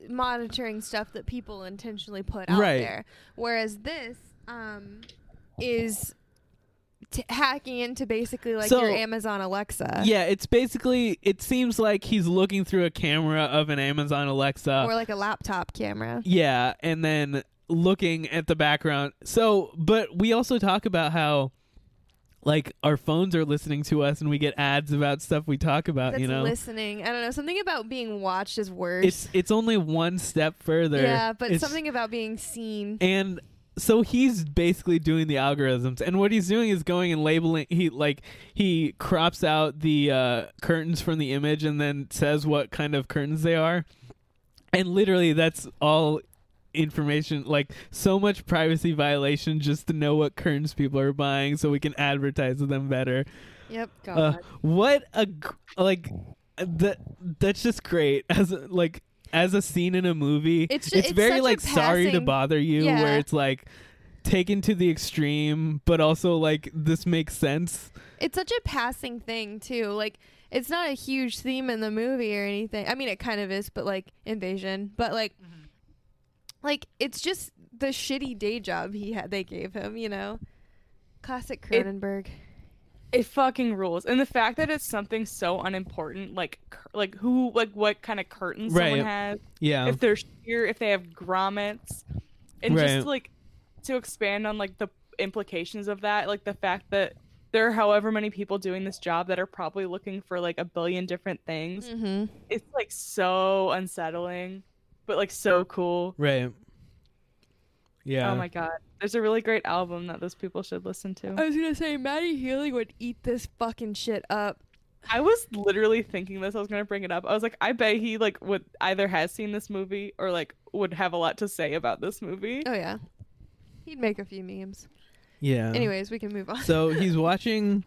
monitoring stuff that people intentionally put out Right. there. Whereas this um is t- hacking into basically like So- your Amazon Alexa. Yeah, it's basically it seems like he's looking through a camera of an Amazon Alexa. or like a laptop camera. yeah, and then looking at the background. So, but we also talk about how like our phones are listening to us and we get ads about stuff we talk about, That's you know. listening. I don't know. Something about being watched is worse. It's it's only one step further. yeah, but It's- something about being seen. and so he's basically doing the algorithms and what he's doing is going and labeling he like he crops out the uh curtains from the image and then says what kind of curtains they are and literally that's all information like so much privacy violation just to know what curtains people are buying so we can advertise to them better Yep. uh, what a like that that's just great as a, like as a scene in a movie It's ju- it's very such a like sorry to bother you Yeah. where it's like taken to the extreme but also like this makes sense It's such a passing thing too. Like it's not a huge theme in the movie or anything. I mean, it kind of is, but like invasion. But like, like it's just the shitty day job he had. They gave him. You know, classic It- It fucking rules, and the fact that it's something so unimportant, like cur- like who, like what kind of curtains Right. someone has, Yeah. if they're sheer, if they have grommets, and Right. just like to expand on like the implications of that, like the fact that there are however many people doing this job that are probably looking for like a billion different things. Mm-hmm. It's like so unsettling, but like so cool. right yeah Oh my god, there's a really great album that those people should listen to. I was gonna say Matty Healy would eat this fucking shit up. I was literally thinking this. I was gonna bring it up. I was like, I bet he like would either has seen this movie or like would have a lot to say about this movie. Oh yeah, he'd make a few memes. yeah Anyways, we can move on. so he's watching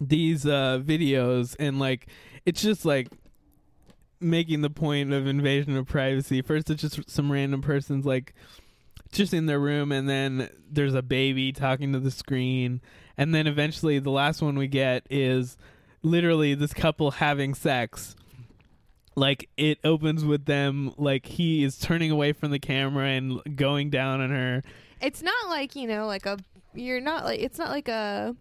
these uh videos and like it's just like making the point of invasion of privacy. First it's just some random person's like just in their room and then there's a baby talking to the screen. And then eventually the last one we get is literally this couple having sex. Like it opens with them like he is turning away from the camera and going down on her. It's not like you know, like a you're not like it's not like a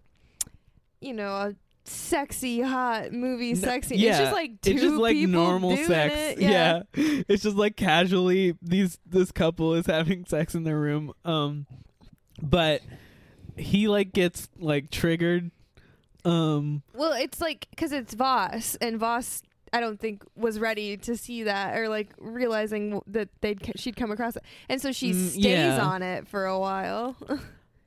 you know a sexy hot movie sexy. Yeah, It's just like two it's just like people normal sex. it. Yeah. it's just like casually these this couple is having sex in their room. Um, but he like gets like triggered. Um, Well, it's like because it's Vos, and Vos, I don't think was ready to see that or like realizing that they'd she'd come across it, and so she Mm, stays yeah. on it for a while.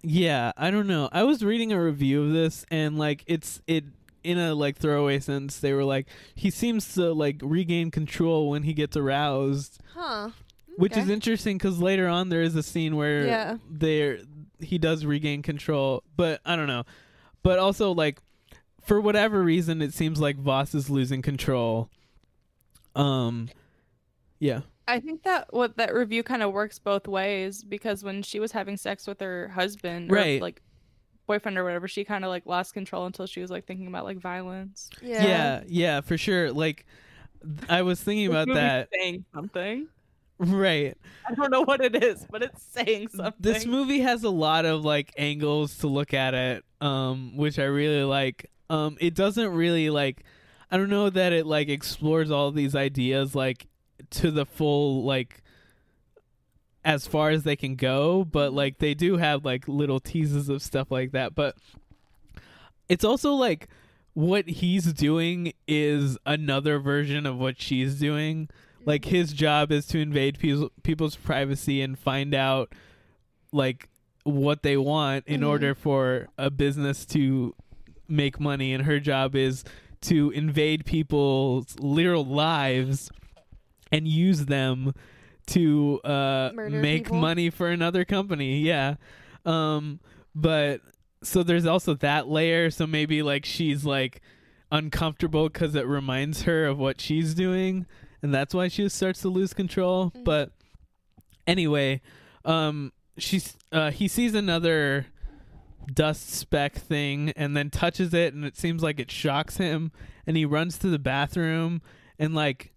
yeah, I don't know. I was reading a review of this and like it's it in a like throwaway sense They were like he seems to like regain control when he gets aroused. huh? Which is interesting because later on there is a scene where Yeah. there he does regain control, but I don't know. But also like for whatever reason, it seems like Vos is losing control. Um, yeah, I think that what that review kind of works both ways because when she was having sex with her husband, or, Right. like boyfriend or whatever, she kind of like lost control until she was like thinking about like violence. yeah, yeah, for sure. Like th- I was thinking about that. saying something. Right. I don't know what it is, but it's saying something. This movie has a lot of like angles to look at it, um, which I really like. Um, it doesn't really like I don't know that it like explores all these ideas like to the full like as far as they can go, but like they do have like little teases of stuff like that. But it's also like what he's doing is another version of what she's doing. Like his job is to invade people's people's privacy and find out like what they want in Mhm. order for a business to make money and her job is to invade people's literal lives and use them to uh make people? money for another company yeah um but so there's also that layer so maybe like she's like uncomfortable because it reminds her of what she's doing and that's why she starts to lose control but anyway um she's uh he sees another dust speck thing and then touches it and it seems like it shocks him and he runs to the bathroom and like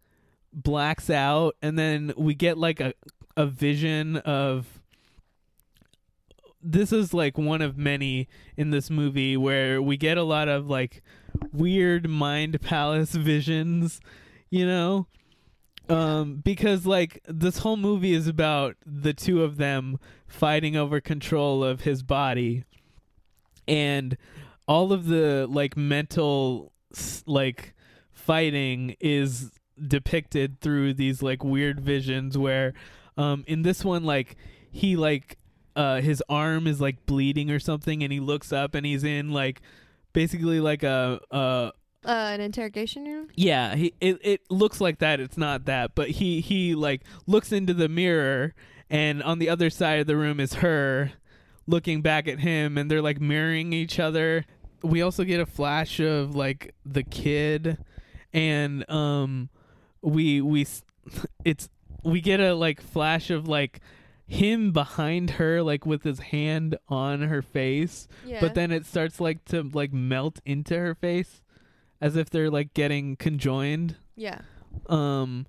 blacks out and then we get like a a vision of this is like one of many in this movie where we get a lot of like weird mind palace visions you know? Um because like this whole movie is about the two of them fighting over control of his body and all of the like mental like fighting is depicted through these like weird visions where um in this one like he like uh his arm is like bleeding or something and he looks up and he's in like basically like a uh Uh, an interrogation room. yeah, he it, it looks like that. It's not that, but he he like looks into the mirror, and on the other side of the room is her looking back at him, and they're like mirroring each other. We also get a flash of like the kid, and um, we we it's we get a like flash of like him behind her like with his hand on her face Yeah. but then it starts like to like melt into her face as if they're like getting conjoined Yeah. um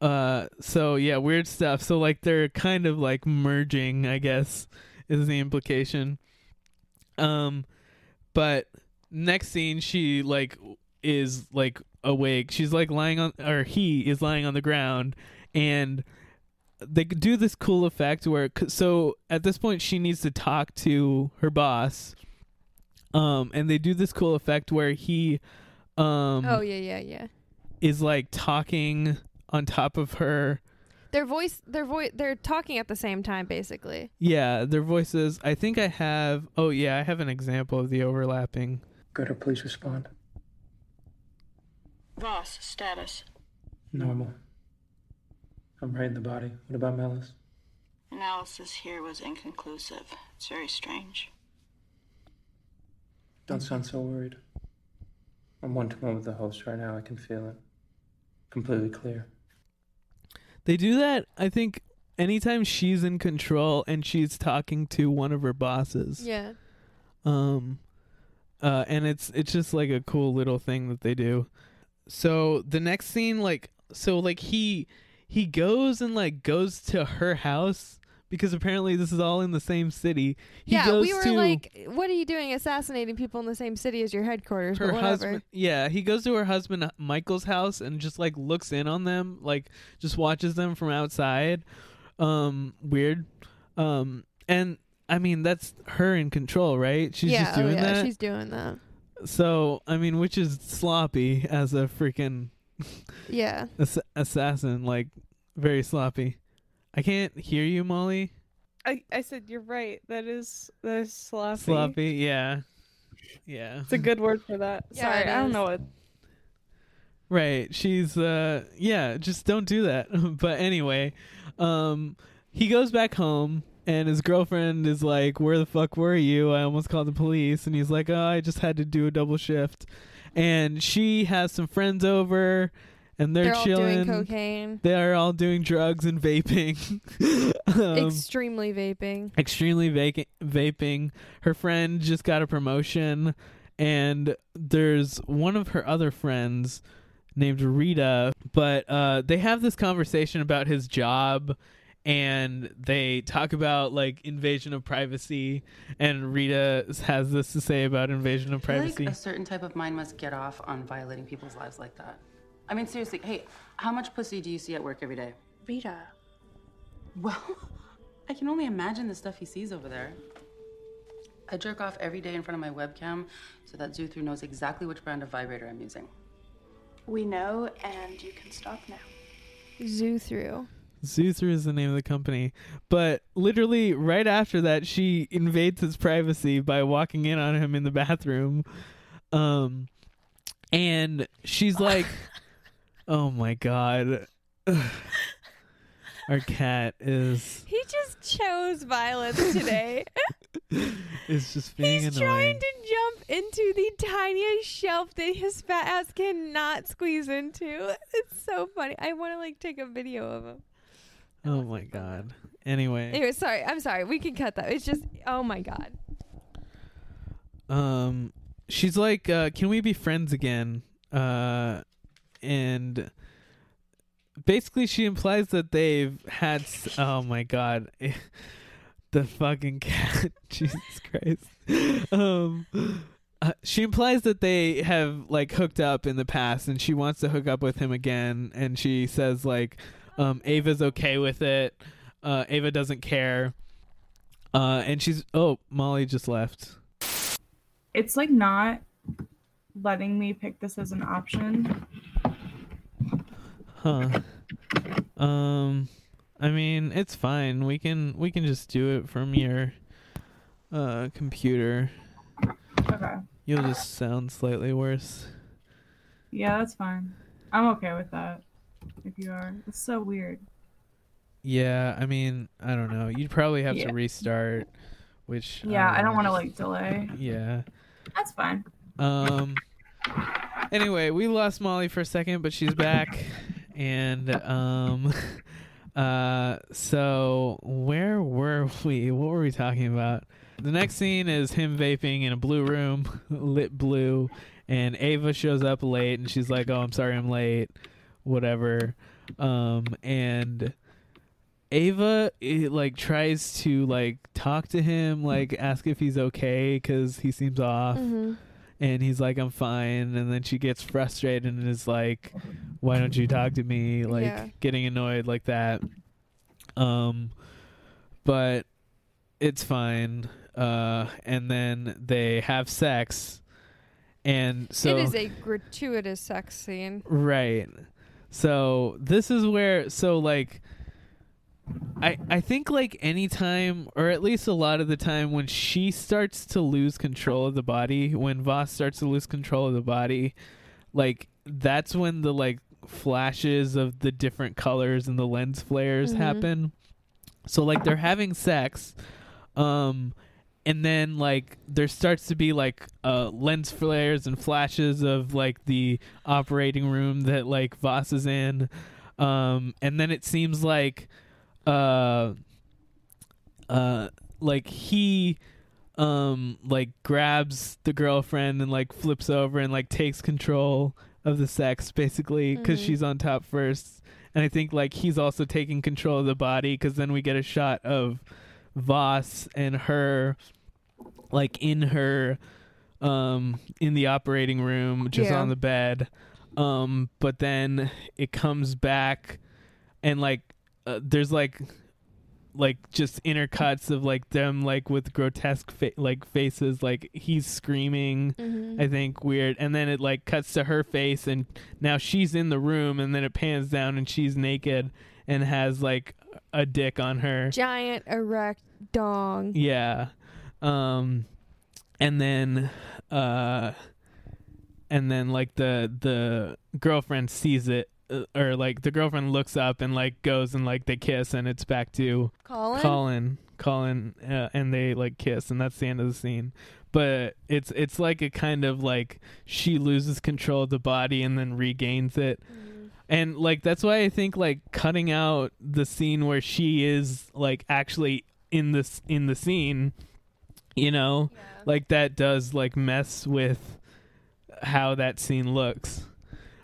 uh so yeah weird stuff so like they're kind of like merging i guess is the implication um but next scene she like is like awake she's like lying on or he is lying on the ground and they do this cool effect where so at this point she needs to talk to her boss um and they do this cool effect where he um oh yeah, yeah, yeah. is like talking on top of her. Their voice, their voice, they're talking at the same time, basically. Yeah, their voices. I think I have. Oh yeah, I have an example of the overlapping. Good, or please respond. Vos, status. Normal. I'm right in the body. What about Melis? Analysis here was inconclusive. It's very strange. Don't sound so worried. I'm one to one with the host right now. I can feel it. Completely clear. They do that. I think anytime she's in control and she's talking to one of her bosses. Yeah. Um, uh, and it's it's just like a cool little thing that they do. So the next scene, like, so like he he goes and like goes to her house because apparently this is all in the same city. He yeah, we were to like, "What are you doing, assassinating people in the same city as your headquarters?" her but whatever. husband. Yeah, he goes to her husband Michael's house and just like looks in on them, like just watches them from outside. Um, weird. Um, and I mean that's her in control, right? She's yeah, just oh, doing yeah, that. she's doing that. So I mean, which is sloppy as a freaking Yeah. ass- assassin, like very sloppy. I can't hear you, Molly. I, I said you're right. That is that is sloppy. Sloppy, yeah, yeah. It's a good word for that. Yeah, Sorry, I don't know it. Right. She's uh yeah, just don't do that. but anyway, um he goes back home and his girlfriend is like, "Where the fuck were you? I almost called the police." And he's like, "Oh, I just had to do a double shift." And she has some friends over and they're, They're all chilling. doing cocaine. They are all doing drugs and vaping. um, Extremely vaping. extremely vac- vaping. Her friend just got a promotion, and there's one of her other friends named Rita, but uh, they have this conversation about his job. And they talk about like invasion of privacy, and Rita has this to say about invasion of privacy. Like a certain type of mind must get off on violating people's lives like that. I mean, seriously, hey, how much pussy do you see at work every day? Rita. Well, I can only imagine the stuff he sees over there. I jerk off every day in front of my webcam so that Zuthru knows exactly which brand of vibrator I'm using. We know, and you can stop now. Zoo Zuthru is the name of the company. But literally right after that she invades his privacy by walking in on him in the bathroom. Um and she's like Oh my god. Our cat is He just chose violence today. is just being He's annoying. trying to jump into the tiniest shelf that his fat ass cannot squeeze into. It's so funny. I want to like take a video of him. Oh my god. Anyway, Anyway, sorry. I'm sorry. We can cut that. It's just oh my god. um she's like uh can we be friends again? Uh and basically she implies that they've had s- oh my god. the fucking cat. Jesus Christ. Um uh, she implies that they have like hooked up in the past and she wants to hook up with him again and she says like um Ava's okay with it. Uh Ava doesn't care. Uh and she's oh, Molly just left. it's like not letting me pick this as an option. Huh. Um I mean, it's fine. We can we can just do it from your uh computer. Okay. You'll just sound slightly worse. Yeah, that's fine. I'm okay with that. If you are. It's so weird. Yeah, I mean, I don't know. You'd probably have Yeah. to restart, which Yeah, I don't want to like delay. Yeah. That's fine. Um. Anyway, we lost Molly for a second, but she's back, and um, uh, so where were we? What were we talking about? The next scene is him vaping in a blue room, lit blue, and Ava shows up late, and she's like, "Oh, I'm sorry, I'm late." Whatever. Um, and Ava it, like tries to like talk to him, like ask if he's okay because he seems off Mhm. and he's like i'm fine and then she gets frustrated and is like why don't you talk to me like Yeah. getting annoyed like that um but it's fine uh and then they have sex and so it is a gratuitous sex scene. Right. So this is where so like I I think like anytime or at least a lot of the time when she starts to lose control of the body, when Vos starts to lose control of the body, like that's when the like flashes of the different colors and the lens flares Mhm. happen. So like they're having sex um and then like there starts to be like uh lens flares and flashes of like the operating room that like Vos is in um and then it seems like uh uh like he um like grabs the girlfriend and like flips over and like takes control of the sex basically because Mhm. she's on top first and i think like he's also taking control of the body because then we get a shot of vos and her like in her um in the operating room just Yeah. on the bed um but then it comes back and like uh, there's like like just intercuts of like them like with grotesque fa- like faces like he's screaming Mhm. i think weird and then it like cuts to her face and now she's in the room and then it pans down and she's naked and has like a dick on her Giant erect dong. yeah. Um and then uh and then like the the girlfriend sees it uh, or like the girlfriend looks up and like goes and like they kiss and it's back to Colin? Colin Colin uh, and they like kiss and that's the end of the scene. But it's it's like a kind of like she loses control of the body and then regains it. And like that's why I think like cutting out the scene where she is like actually in this in the scene, you know, like that does like mess with how that scene looks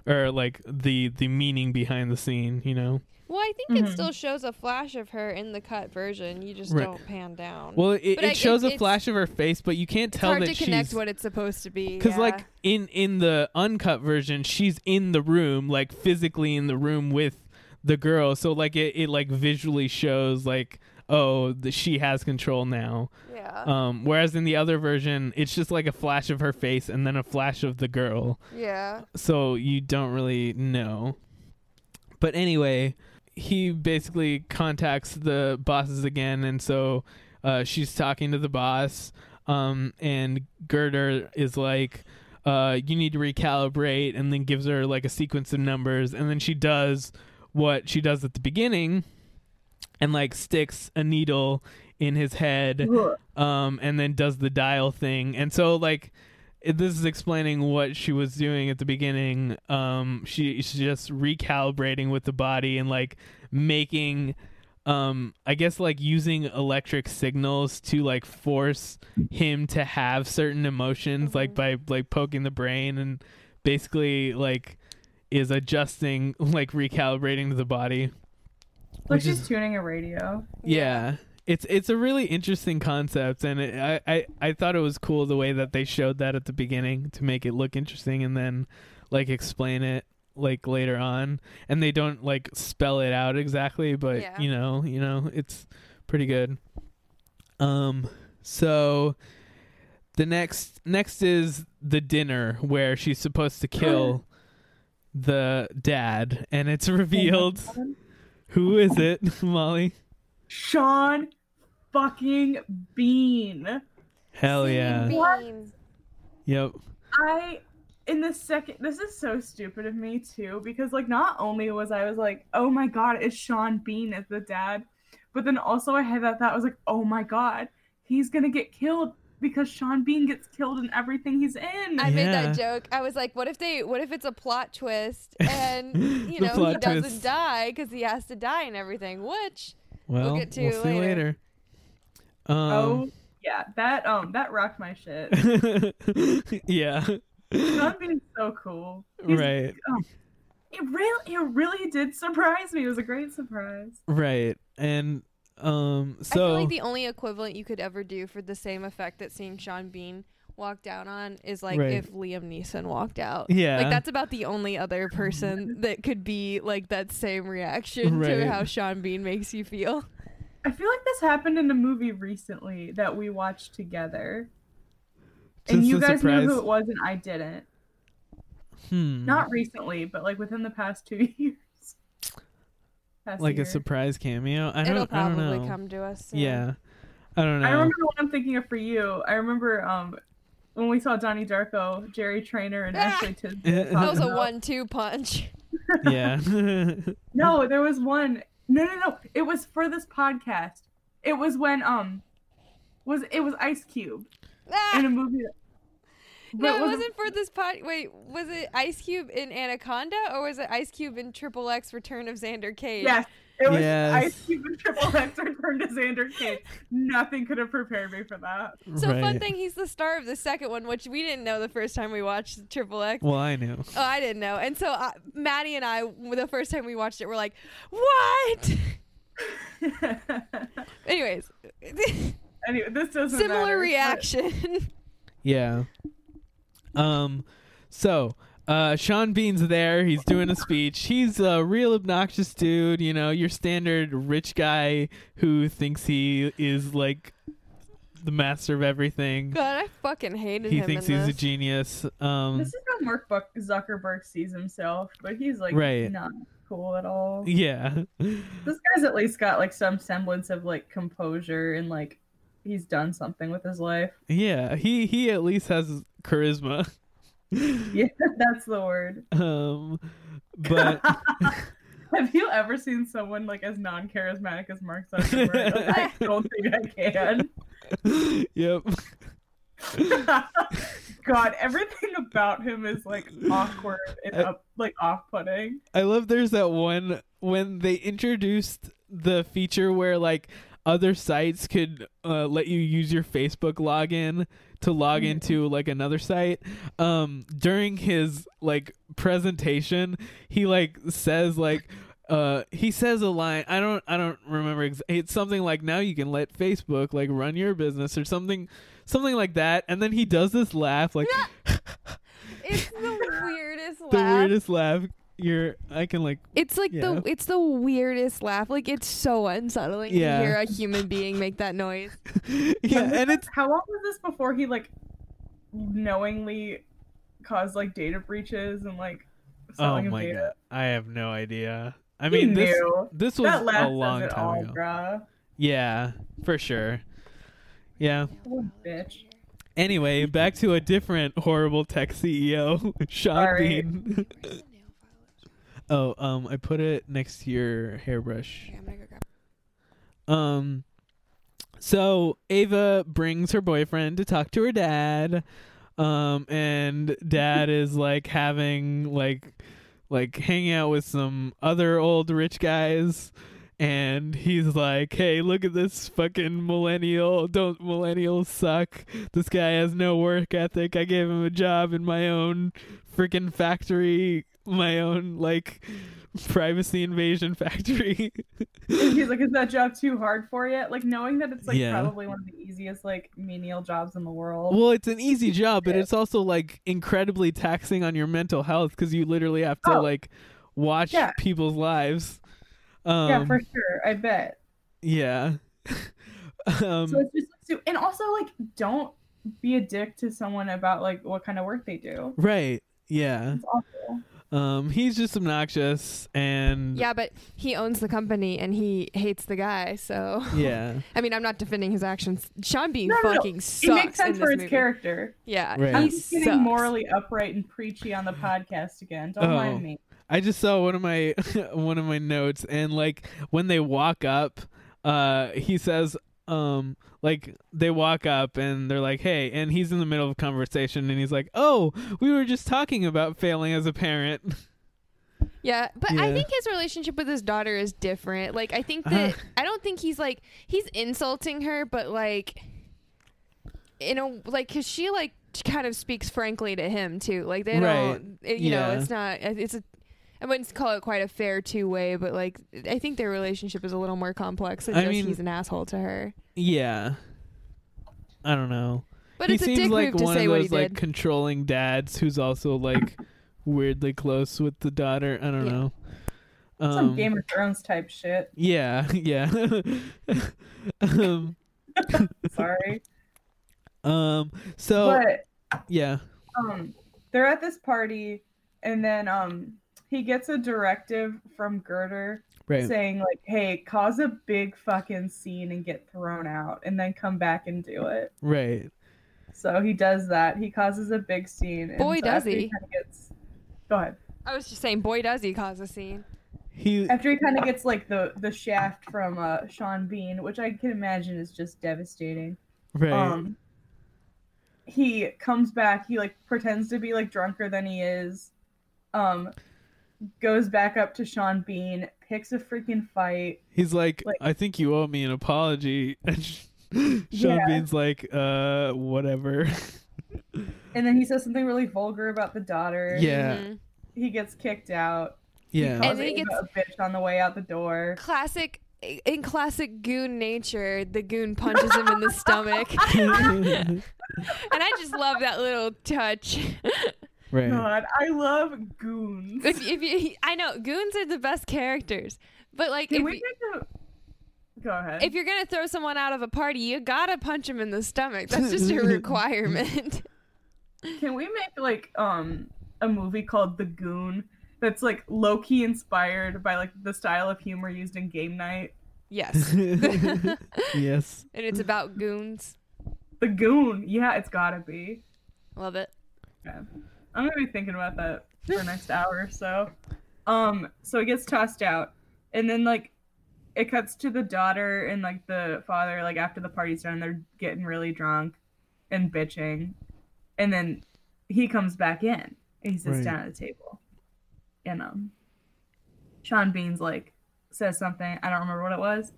or like the the meaning behind the scene, you know. Well, I think it mm-hmm. still shows a flash of her in the cut version. You just Right. don't pan down. Well, it, it I- shows a flash of her face, but you can't It's tell hard that to connect she's what it's supposed to be. because yeah. like in in the uncut version she's in the room like physically in the room with the girl so like it, it like visually shows like oh the, she has control now Yeah. um whereas in the other version it's just like a flash of her face and then a flash of the girl Yeah. so you don't really know but anyway he basically contacts the bosses again and so uh, she's talking to the boss um, and Girder is like uh, you need to recalibrate and then gives her like a sequence of numbers and then she does what she does at the beginning and like sticks a needle in his head um, and then does the dial thing and so like it, this is explaining what she was doing at the beginning. Um, she, she's just recalibrating with the body and like making, um, I guess like using electric signals to like force him to have certain emotions, like by like poking the brain and basically like is adjusting, like recalibrating to the body. Like which she's is- tuning a radio. yeah. It's it's a really interesting concept, and it, I, I I thought it was cool the way that they showed that at the beginning to make it look interesting, and then like explain it like later on, and they don't like spell it out exactly, but Yeah. you know you know it's pretty good. Um, so the next next is the dinner where she's supposed to kill the dad, and it's revealed who is it, Molly? Sean fucking Bean. Hell yeah. Beans. Yep. I in the second this is so stupid of me too because like not only was I was like oh my god it's Sean Bean as the dad but then also I had that thought I was like oh my god he's gonna get killed because Sean Bean gets killed in everything he's in I made that joke. I was like, what if they what if it's a plot twist and you know he plot doesn't twist. die cuz he has to die and everything, which Well, we'll get to see later. Um, oh yeah that um that rocked my shit yeah. Sean Bean's so cool He's- Right. oh, it really it really did surprise me it was a great surprise Right. And um I so feel like the only equivalent you could ever do for the same effect that seeing Sean Bean walk down on is like Right. if Liam Neeson walked out. Yeah. Like that's about the only other person that could be like that same reaction Right. to how Sean Bean makes you feel. I feel like this happened in a movie recently that we watched together. and you guys surprise. knew who it was and I didn't. hmm, Not recently, but like within the past two years. Past like a surprise cameo. I It'll don't. I don't probably know. come to us. Soon. Yeah. I don't know. I remember what I'm thinking of for you. I remember um when we saw Donnie Darko, Jerry Trainer, and Ashley Tisdale. That was a about- one-two punch. yeah. No, there was one. No, no, no. It was for this podcast. It was when um was it was Ice Cube in a movie. That, No, but it was wasn't for this pod. Wait, was it Ice Cube in Anaconda or was it Ice Cube in Triple X Return of Xander Cage? Yes, it was Yes. Ice Cube and Triple X returned to Xander Cage. Nothing could have prepared me for that. So fun thing, he's the star of the second one, which we didn't know the first time we watched Triple X. Well, I knew. Oh, I didn't know. And so uh, Maddie and I, the first time we watched it, we're like, "What?" Anyways, Anyway, this doesn't similar matter, but- reaction. Yeah. Um. So, uh, Sean Bean's there. He's doing a speech. He's a real obnoxious dude. You know, your standard rich guy who thinks he is like the master of everything. God, I fucking hated He him. He thinks in he's a genius. Um. This is how Mark Zuckerberg sees himself, but he's like Right. not cool at all. Yeah. This guy's at least got like some semblance of like composure and like he's done something with his life. Yeah. He he at least has charisma. Yeah, that's the word. Um. But Have you ever seen someone like as non-charismatic as Mark Zuckerberg? I don't think I can. yep. God, everything about him is like awkward and Uh, up, like off-putting. I love there's that one when they introduced the feature where like other sites could uh, let you use your Facebook login to log into like another site. Um during his like presentation, he like says like uh he says a line I don't I don't remember ex- it's something like now you can let Facebook like run your business or something something like that and then he does this laugh like It's the weirdest laugh. the weirdest laugh you're I can like It's like Yeah. the it's the weirdest laugh. Like it's so unsettling Yeah. to hear a human being make that noise. yeah and it's How long was this before he like knowingly caused like data breaches and like Oh selling of my data? god, I have no idea. I He mean, this knew. this was that a long time all, ago. bruh. Yeah, for sure. Yeah. What a bitch. Anyway, back to a different horrible tech CEO, Sean Alright. Bean. Oh, um, I put it next to your hairbrush. Okay, I'm gonna go grab. Um, so Ava brings her boyfriend to talk to her dad. Um, and dad is like having like like hanging out with some other old rich guys. And he's like, "Hey, look at this fucking millennial! Don't millennials suck? This guy has no work ethic. I gave him a job in my own freaking factory, my own like privacy invasion factory." He's like, "Is that job too hard for you?" Like knowing that it's like Yeah. probably one of the easiest like menial jobs in the world. Well, it's an easy job, but it's also like incredibly taxing on your mental health because you literally have to Oh. like watch Yeah. people's lives. Um, yeah, for sure. I bet. yeah. um, so it's just so, and also like don't be a dick to someone about like what kind of work they do. Right. Yeah. It's awful. Um, he's just obnoxious and Yeah, but he owns the company and he hates the guy. So Yeah. I mean, I'm not defending his actions. Sean Bean No, no, no. fucking It sucks. makes sense in for his movie. character. Yeah, Right. I'm just getting sucks. morally upright and preachy on the podcast again. Don't Oh. mind me. I just saw one of my one of my notes and like when they walk up, uh he says um like they walk up and they're like, "Hey," and he's in the middle of a conversation and he's like, "Oh, we were just talking about failing as a parent." Yeah, but I think his relationship with his daughter is different. Like, I think that Uh. I don't think he's like he's insulting her, but like, you know, like because she like kind of speaks frankly to him too. Like they Right. don't, it- you know, it's not. It's a. I wouldn't call it quite a fair two way, but like I think their relationship is a little more complex than I just mean- he's an asshole to her. yeah. I don't know. But he it's a seems dick like move to one say of what he those like did. controlling dads who's also like weirdly close with the daughter. I don't Yeah. know. Some Um, Game of Thrones type shit. Yeah, yeah. um, Sorry. um. So but yeah, um they're at this party and then um he gets a directive from Girder Right. saying like, "Hey, cause a big fucking scene and get thrown out and then come back and do it." right. So he does that. He causes a big scene. and Boy, so does after he. gets Go ahead. I was just saying, boy, does he cause a scene. He After he kind of gets like the the shaft from uh Sean Bean, which I can imagine is just devastating. Right. Um he comes back, he like pretends to be like drunker than he is. Um goes back up to Sean Bean, picks a freaking fight. He's like, Like- I think you owe me an apology. And Sean Yeah. Bean's like, uh, whatever. And then he says something really vulgar about the daughter. Yeah. Mhm. He gets kicked out. yeah. Calls And then he gets- a bitch on the way out the door. Classic. In classic goon nature, the goon punches him in the stomach. and I just love that little touch. Right. God, I love goons. if, if you, I know goons are the best characters, but like Can if, we you- make a Go ahead. if you're gonna throw someone out of a party, you gotta punch them in the stomach. That's just a requirement. Can we make like um a movie called The Goon that's like low key inspired by like the style of humor used in Game Night? yes, yes. and it's about goons. The Goon, yeah, it's gotta be. Love it. Yeah. I'm gonna be thinking about that for the next hour or so. Um, so it gets tossed out, and then like it cuts to the daughter and like the father like after the party's done, they're getting really drunk and bitching, and then he comes back in and he sits Right. down at the table, and um, Sean Bean's like says something I don't remember what it was,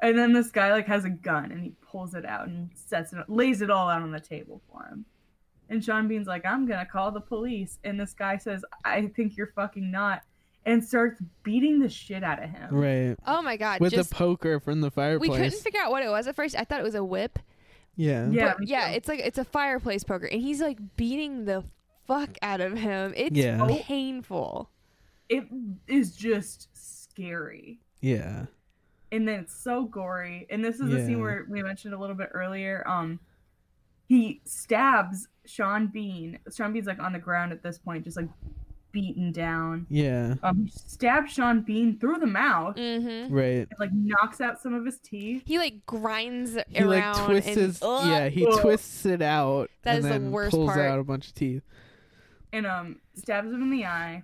and then this guy like has a gun and he pulls it out and sets it lays it all out on the table for him. And Sean Bean's like, I'm gonna call the police. And this guy says, I think you're fucking not. And starts beating the shit out of him. Right. Oh my god! With just a poker from the fireplace. we couldn't figure out what it was at first. I thought it was a whip. yeah. Yeah, But yeah, it's like it's a fireplace poker, and he's like beating the fuck out of him. It's Yeah. painful. It is just scary. Yeah. And then it's so gory. And this is the scene where we mentioned a little bit earlier. Um he stabs Sean Bean. Sean Bean's like on the ground at this point, just like beaten down. Yeah. Um stabs Sean Bean through the mouth Mm-hmm. Right. and like knocks out some of his teeth. He like grinds He like twists and his Ugh. yeah he Ugh. twists it out That and is the then worst pulls part. out a bunch of teeth. and um stabs him in the eye.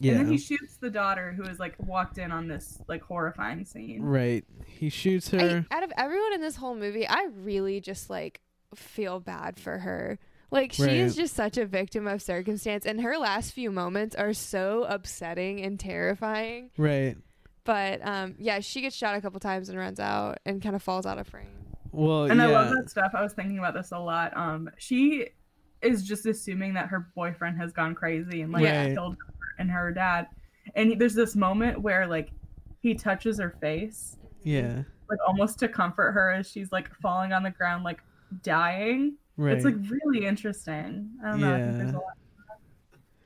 Yeah. And then he shoots the daughter who has like walked in on this like horrifying scene. right. He shoots her. I, out of everyone in this whole movie, I really just like feel bad for her. Like she is just such a victim of circumstance, and her last few moments are so upsetting and terrifying. right. But um, yeah, she gets shot a couple times and runs out and kind of falls out of frame. Well, And yeah. I love that stuff. I was thinking about this a lot. Um she is just assuming that her boyfriend has gone crazy and like Right. killed her and her dad. And he, there's this moment where like he touches her face, Yeah. like almost to comfort her as she's like falling on the ground, like dying. Right. It's like really interesting. I don't know. I think there's a Yeah. lot.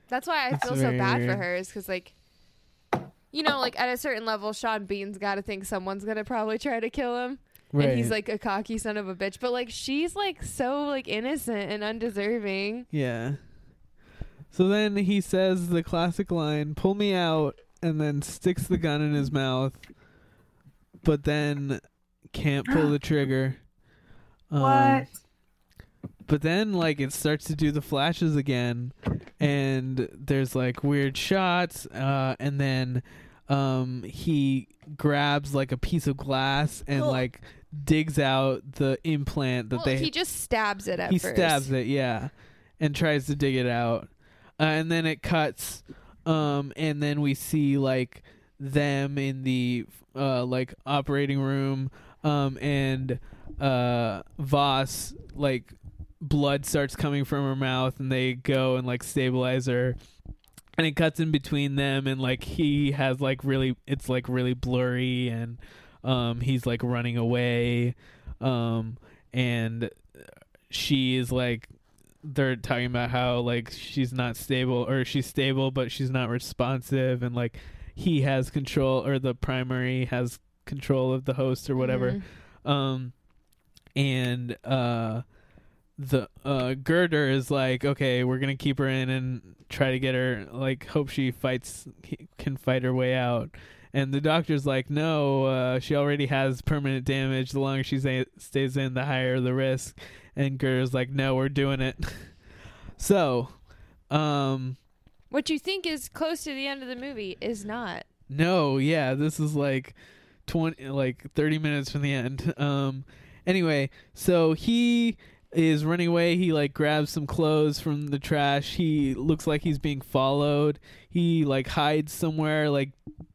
That's why I That's feel so very bad for her, is because like, you know, like at a certain level, Sean Bean's got to think someone's gonna probably try to kill him. and he's like a cocky son of a bitch. But like she's like so like innocent and undeserving. Yeah. So then he says the classic line, "Pull me out," and then sticks the gun in his mouth, but then can't pull the trigger. Um, What? But then, like, it starts to do the flashes again, and there's like weird shots, uh, and then um, he grabs like a piece of glass and Well- like digs out the implant that Well, they he just stabs it at he first. stabs it, yeah, and tries to dig it out, uh, and then it cuts, um, and then we see like them in the uh, like operating room, um, and uh, Vos like blood starts coming from her mouth, and they go and like stabilize her. And it cuts in between them, and like he has like really, it's like really blurry, and um, he's like running away, um, and she is like they're talking about how like she's not stable or she's stable but she's not responsive and like he has control or the primary has control of the host or whatever. Um and uh the uh girder is like okay we're gonna keep her in and try to get her like hope she fights can fight her way out. And the doctor's like no uh she already has permanent damage. The longer she stay- stays in the higher the risk. And girder's like no we're doing it. So um What you think is close to the end of the movie is not. no, yeah, this is like 20 like 30 minutes from the end. Um anyway, so he is running away. He like grabs some clothes from the trash. He looks like he's being followed. He like hides somewhere, like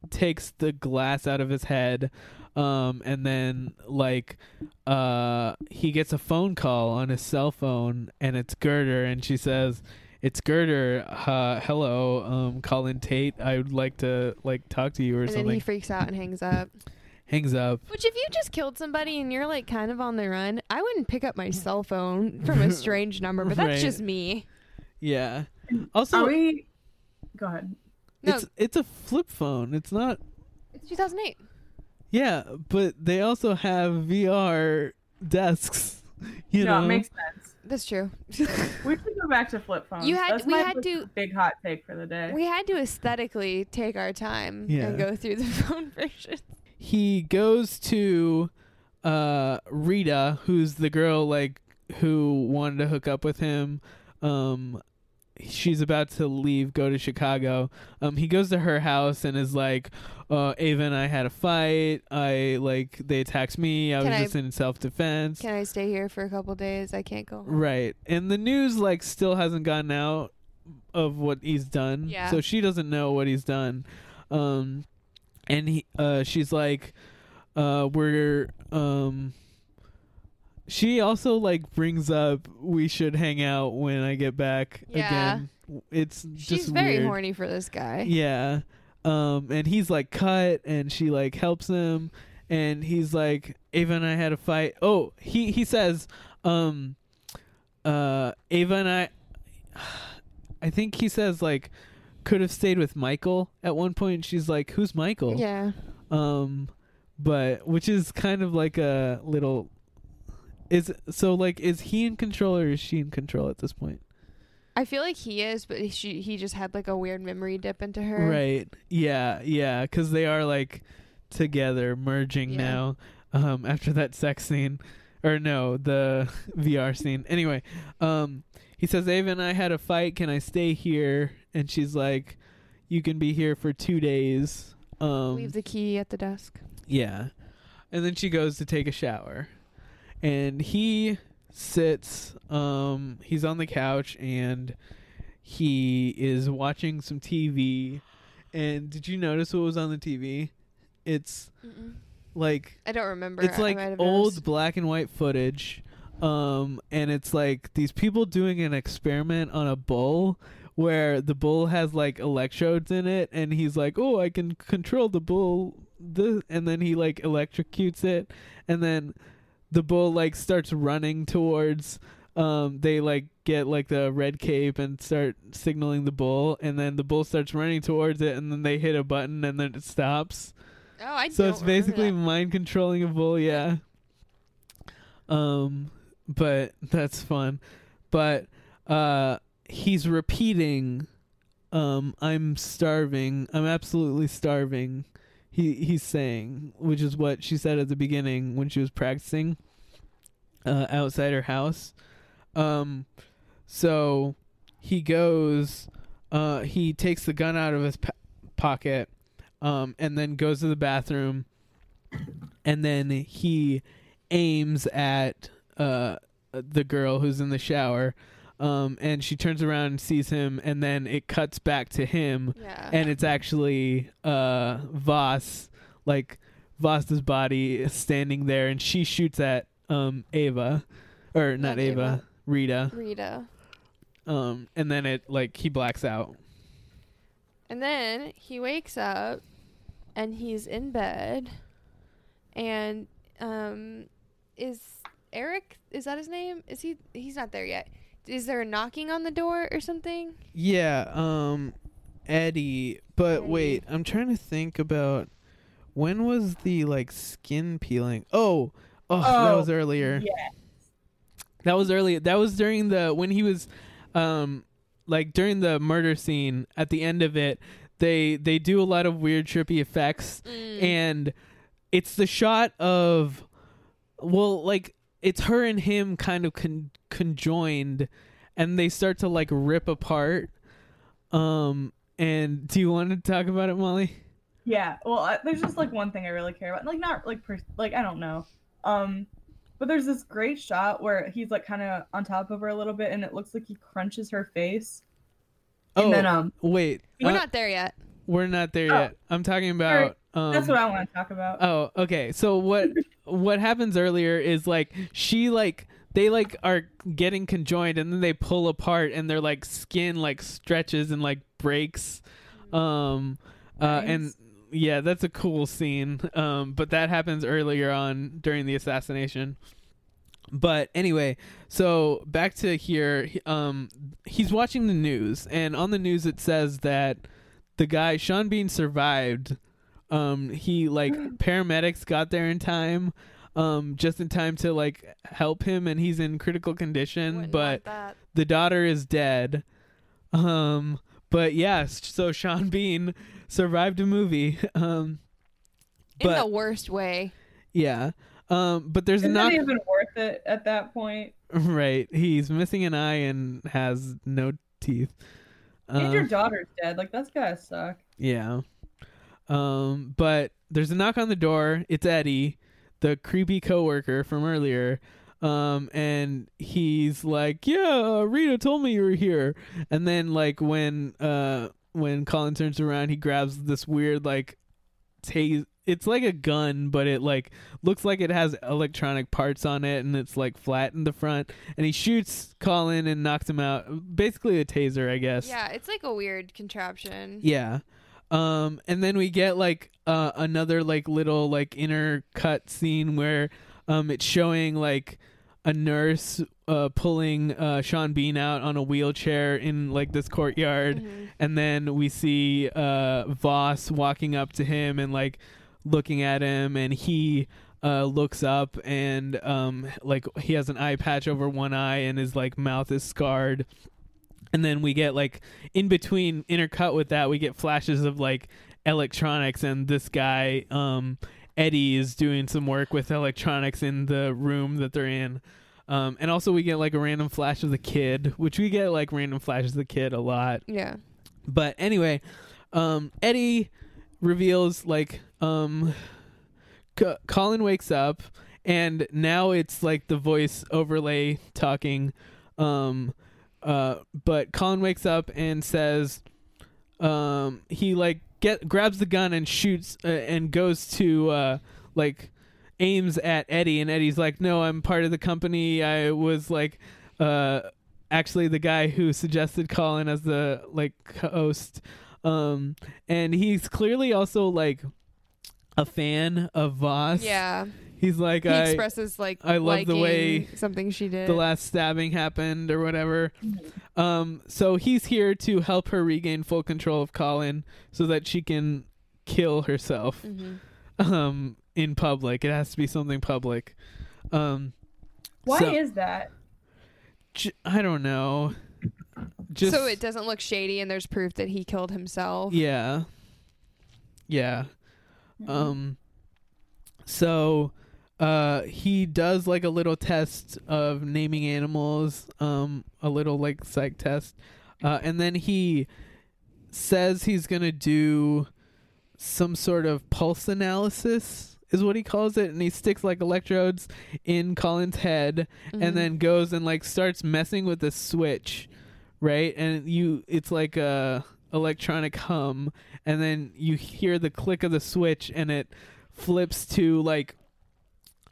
takes the glass out of his head. Um and then like uh he gets a phone call on his cell phone and it's Girder and she says it's Girder. Uh, hello, um, Colin Tate. I would like to like talk to you or something. and something. then he freaks out and hangs up. Hangs up. Which, if you just killed somebody and you're like kind of on the run, I wouldn't pick up my cell phone from a strange number. But that's Right. just me. Yeah. Also, Are we? Go ahead. No. it's it's a flip phone. It's not. It's 2008. Yeah, but they also have VR desks. You no, know, it makes sense. That's true. We should go back to flip phones. You had- That's we my had to- big hot take for the day. We had to aesthetically take our time Yeah. and go through the phone version. He goes to uh Rita, who's the girl like who wanted to hook up with him. Um she's about to leave, go to Chicago. Um he goes to her house and is like, uh Ava and I had a fight. I like they attacked me. I was I- just in self defense. Can I stay here for a couple days? I can't go home. Right. And the news like still hasn't gotten out of what he's done. Yeah. So she doesn't know what he's done. Um and he uh she's like uh we're um she also like brings up we should hang out when I get back Yeah. again. It's She's just very weird. horny for this guy. Yeah. Um and he's like cut and she like helps him and he's like Ava and I had a fight. Oh, he he says um uh Ava and I I think he says like could have stayed with Michael at one point. She's like who's Michael? Yeah. Um but which is kind of like a little is so like is he in control or is she in control at this point? I feel like he is, but she he just had like a weird memory dip into her. Right. Yeah, yeah, cuz they are like together merging Yeah. now um after that sex scene or no, the VR scene. Anyway, um he says Ava and I had a fight, can I stay here? And she's like you can be here for 2 days. Um Leave the key at the desk. yeah. And then she goes to take a shower. And he sits um he's on the couch and he is watching some TV. And did you notice what was on the TV? It's Mm-mm. like I don't remember. it's like old noticed. black and white footage. Um and it's like these people doing an experiment on a bull where the bull has like electrodes in it and he's like, "Oh, I can control the bull." The and then he like electrocutes it and then the bull like starts running towards um they like get like the red cape and start signaling the bull and then the bull starts running towards it and then they hit a button and then it stops. Oh, I So it's basically that. mind controlling a bull, yeah. Um, but that's fun. But uh, he's repeating, um, "I'm starving. I'm absolutely starving." He he's saying, which is what she said at the beginning when she was practicing uh, outside her house. Um, so he goes, uh, he takes the gun out of his po- pocket, um, and then goes to the bathroom, and then he aims at uh the girl who's in the shower. Um, and she turns around and sees him, and then it cuts back to him, Yeah. and it's actually uh Vos, like Vos's body standing there, and she shoots at um Ava, or not, Not Ava, Ava. Rita. Rita. Um, and then it like he blacks out. And then he wakes up and he's in bed and um is Eric is that his name? Is he he's not there yet. Is there a knocking on the door or something? Yeah, um Eddie, but wait, I'm trying to think about when was the like skin peeling? Oh, oh, that Oh, was earlier. yes. That was earlier. That was during the when he was um like during the murder scene at the end of it. They they do a lot of weird trippy effects and it's the shot of well like it's her and him kind of con- conjoined and they start to like rip apart um and do you want to talk about it molly Yeah, well, I, there's just like one thing I really care about. Like not like per- like I don't know. Um but there's this great shot where he's like kind of on top of her a little bit and it looks like he crunches her face. oh And then, um, wait We're uh, not there yet. we're not there Oh. yet i'm talking about um That's what I want to talk about. Oh, okay. So what what happens earlier is like she like they like are getting conjoined and then they pull apart and their like skin like stretches and like breaks. Um uh and yeah, that's a cool scene. Um but that happens earlier on during the assassination. But anyway, so back to here, um he's watching the news and on the news it says that the guy Sean Bean survived um he like paramedics got there in time um just in time to like help him and he's in critical condition Wouldn't but that. the daughter is dead um but yes so Sean Bean survived a movie um In but the worst way. yeah um but there's Isn't not it even worth it at that point? right he's missing an eye and has no teeth and your Um, daughter's dead. Like that's gotta suck. Yeah. Um, but there's a knock on the door. It's Eddie, the creepy coworker from earlier. Um, and he's like, "Yeah, Rita told me you were here." And then like when uh when Colin turns around, he grabs this weird like tase. It's like a gun, but it like looks like it has electronic parts on it, and it's like flat in the front. And he shoots Colin and knocks him out. Basically a taser, I guess. Yeah, it's like a weird contraption. Yeah. Um and then we get like uh another like little like inner cut scene where um it's showing like a nurse uh pulling uh Sean Bean out on a wheelchair in like this courtyard. And then we see uh Vos walking up to him and like looking at him and he uh looks up and um like he has an eye patch over one eye and his like mouth is scarred and then we get like in between intercut with that we get flashes of like electronics and this guy um eddie is doing some work with electronics in the room that they're in um and also we get like a random flash of the kid which we get like random flashes of the kid a lot Yeah. but anyway um eddie reveals like um C- colin wakes up and now it's like the voice overlay talking um uh but colin wakes up and says um he like get grabs the gun and shoots uh, and goes to uh like aims at eddie and eddie's like no i'm part of the company. I was like uh actually the guy who suggested colin as the like host. Um and he's clearly also like a fan of vos. Yeah. He's like He I, expresses like i love the way liking something she did. the last stabbing happened or whatever. Um, so he's here to help her regain full control of Colin so that she can kill herself Mhm. um, in public. It has to be something public. Um, Why So- is that? J- I don't know. Just so it doesn't look shady, and there's proof that he killed himself. Yeah. Yeah. Um so uh he does like a little test of naming animals, um a little like psych test. Uh and then he says he's going to do some sort of pulse analysis is what he calls it and he sticks like electrodes in Colin's head Mhm. and then goes and like starts messing with the switch right and you it's like a electronic hum and then you hear the click of the switch and it flips to like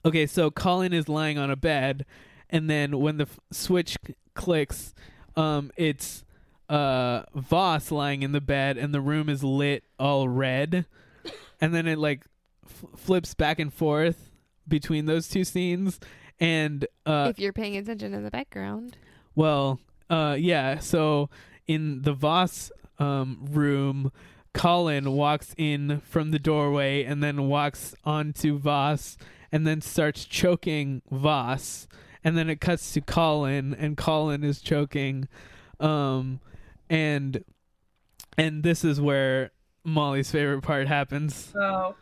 okay so colin is lying on a bed and then when the f- switch c- clicks um it's uh vos lying in the bed and the room is lit all red and then it like f- flips back and forth between those two scenes and uh if you're paying attention in the background. well, uh, yeah. So in the Vos um, room, Colin walks in from the doorway and then walks onto Vos and then starts choking Vos. And then it cuts to Colin, and Colin is choking. Um, and and this is where Molly's favorite part happens. So,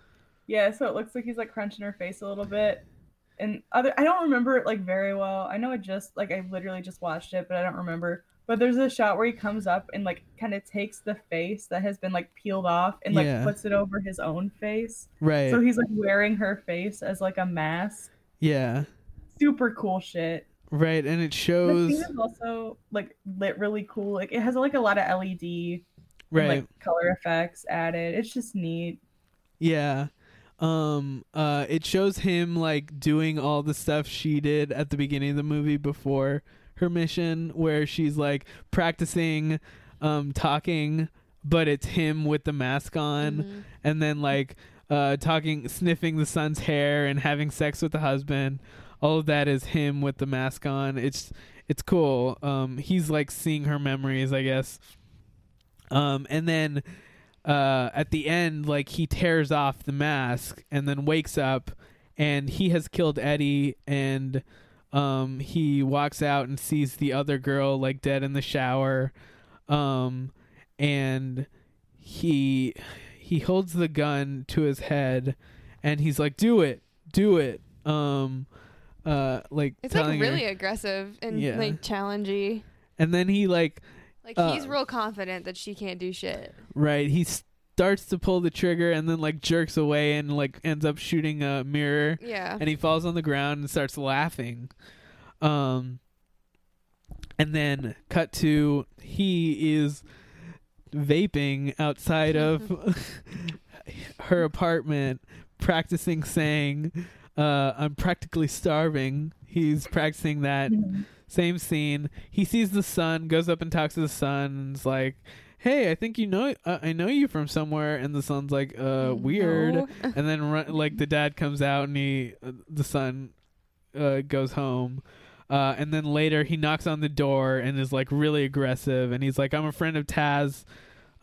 yeah, so it looks like he's like crunching her face a little bit. And other, I don't remember it like very well. I know it just like I literally just watched it, but I don't remember. But there's a shot where he comes up and like kind of takes the face that has been like peeled off and like Yeah. puts it over his own face. Right. So he's like wearing her face as like a mask. Yeah. Super cool shit. Right, and it The shows scene is also like lit really cool. Like it has like a lot of LED, and, Right. like color effects added. It's just neat. Yeah. Um uh it shows him like doing all the stuff she did at the beginning of the movie before her mission where she's like practicing um talking but it's him with the mask on and then like uh talking sniffing the son's hair and having sex with the husband. All of that is him with the mask on. It's it's cool. Um he's like seeing her memories, I guess. Um, and then uh, at the end, like he tears off the mask and then wakes up, and he has killed Eddie, and um, he walks out and sees the other girl like dead in the shower, um, and he he holds the gun to his head, and he's like, "Do it, do it." Um, uh, like It's like her- really aggressive and Yeah. like challenging. and then he like Like uh, he's real confident that she can't do shit. Right. He starts to pull the trigger and then like jerks away and like ends up shooting a mirror. Yeah. And he falls on the ground and starts laughing. Um and then cut to he is vaping outside of her apartment practicing saying uh I'm practically starving. He's practicing that same scene. He sees the son, goes up and talks to the son, and is like, "Hey, I think you know, uh, I know you from somewhere." And the son's like, "Uh, weird." No. and then run, like the dad comes out, and he, uh, the son, uh, goes home. Uh, and then later he knocks on the door and is like really aggressive, and he's like, "I'm a friend of Taz."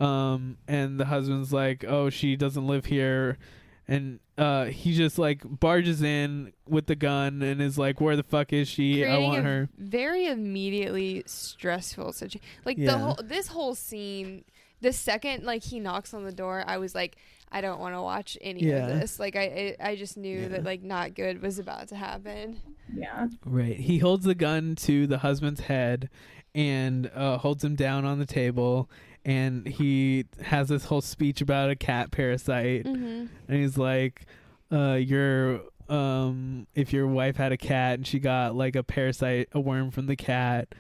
Um, and the husband's like, "Oh, she doesn't live here." And uh, he just like barges in with the gun and is like, "Where the fuck is she? I want a her." Very immediately stressful situation. Like the whole this whole scene, the second like he knocks on the door, I was like, I don't want to watch any Yeah. of this. Like I, I, I just knew that like not good was about to happen. Yeah. Right. He holds the gun to the husband's head and uh, holds him down on the table. And he has this whole speech about a cat parasite. Mhm. And he's like, uh, your um, if your wife had a cat and she got like a parasite, a worm from the cat,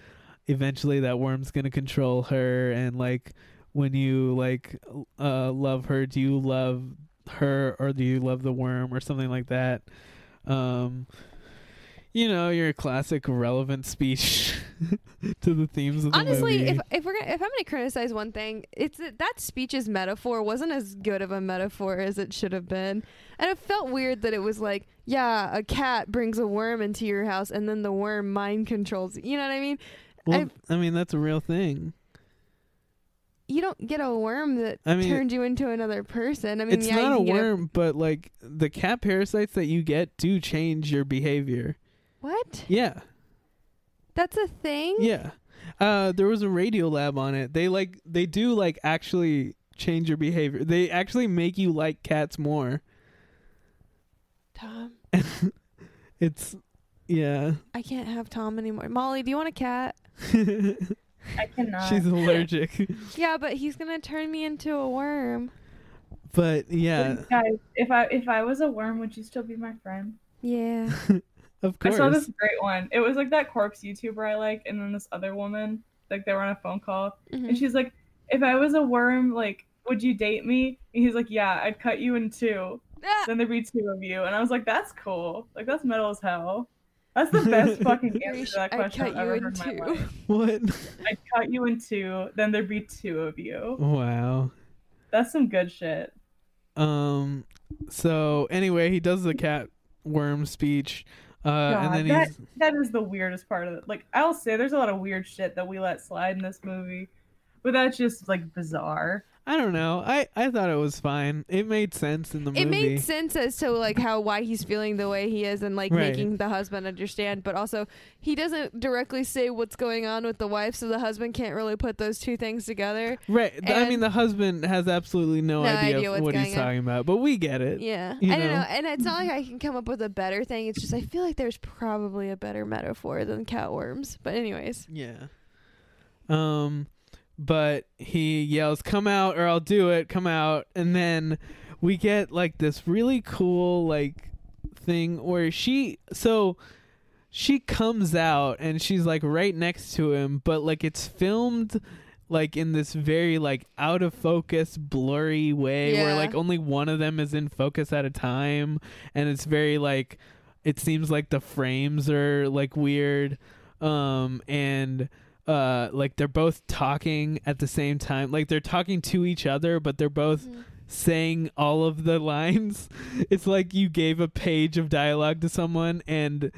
eventually that worm's gonna control her. And like, when you like uh, love her, do you love her or do you love the worm or something like that? Um, you know, your classic relevant speech to the themes of the Honestly, movie. if if we're gonna, if I'm gonna criticize one thing, it's that that speech's metaphor wasn't as good of a metaphor as it should have been, and it felt weird that it was like, yeah, a cat brings a worm into your house, and then the worm mind controls. You know what I mean? well, I, I mean, that's a real thing. you don't get a worm that I mean, turns you into another person. I mean, it's yeah, not a worm, but like the cat parasites that you get do change your behavior. What? Yeah. That's a thing? Yeah. Uh there was a Radiolab on it. They like they do like actually change your behavior. They actually make you like cats more. Tom, It's yeah. I can't have Tom anymore. Molly, do you want a cat? I cannot. She's allergic. Yeah, but he's gonna turn me into a worm. but yeah, Guys, if I if I was a worm, would you still be my friend? Yeah. Of I saw this great one. It was like that corpse YouTuber I like, and then this other woman, like they were on a phone call, Mhm. and she's like, "If I was a worm, like, would you date me?" And he's like, "Yeah, I'd cut you in two. Then there'd be two of you." And I was like, "That's cool. Like that's metal as hell. That's the best fucking answer to that I'd question cut I've you ever in heard in my two. life. What? I'd cut you in two. Then there'd be two of you. Wow. That's some good shit. Um. So anyway, he does the cat worm speech, God, and then that he's that is the weirdest part of it. Like I'll say, there's a lot of weird shit that we let slide in this movie, but that's just like bizarre. I don't know. I I thought it was fine. It made sense in the movie. It made sense as to like how why he's feeling the way he is and like Right. making the husband understand, but also he doesn't directly say what's going on with the wife, so the husband can't really put those two things together. Right. th- I And- mean, the husband has absolutely no, No idea, idea what's what he's going on. talking about, but we get it. Yeah, You I don't know? know, and it's not like I can come up with a better thing. It's just I feel like there's probably a better metaphor than catworms. But anyways, Yeah. Um, but he yells, "Come out, or I'll do it! Come out!" And then we get like this really cool like thing where she so she comes out and she's like right next to him, but like it's filmed like in this very like out of focus blurry way where like only one of them is in focus at a time and it's very like it seems like the frames are like weird um and uh like they're both talking at the same time. Like they're talking to each other but they're both saying all of the lines. It's like you gave a page of dialogue to someone and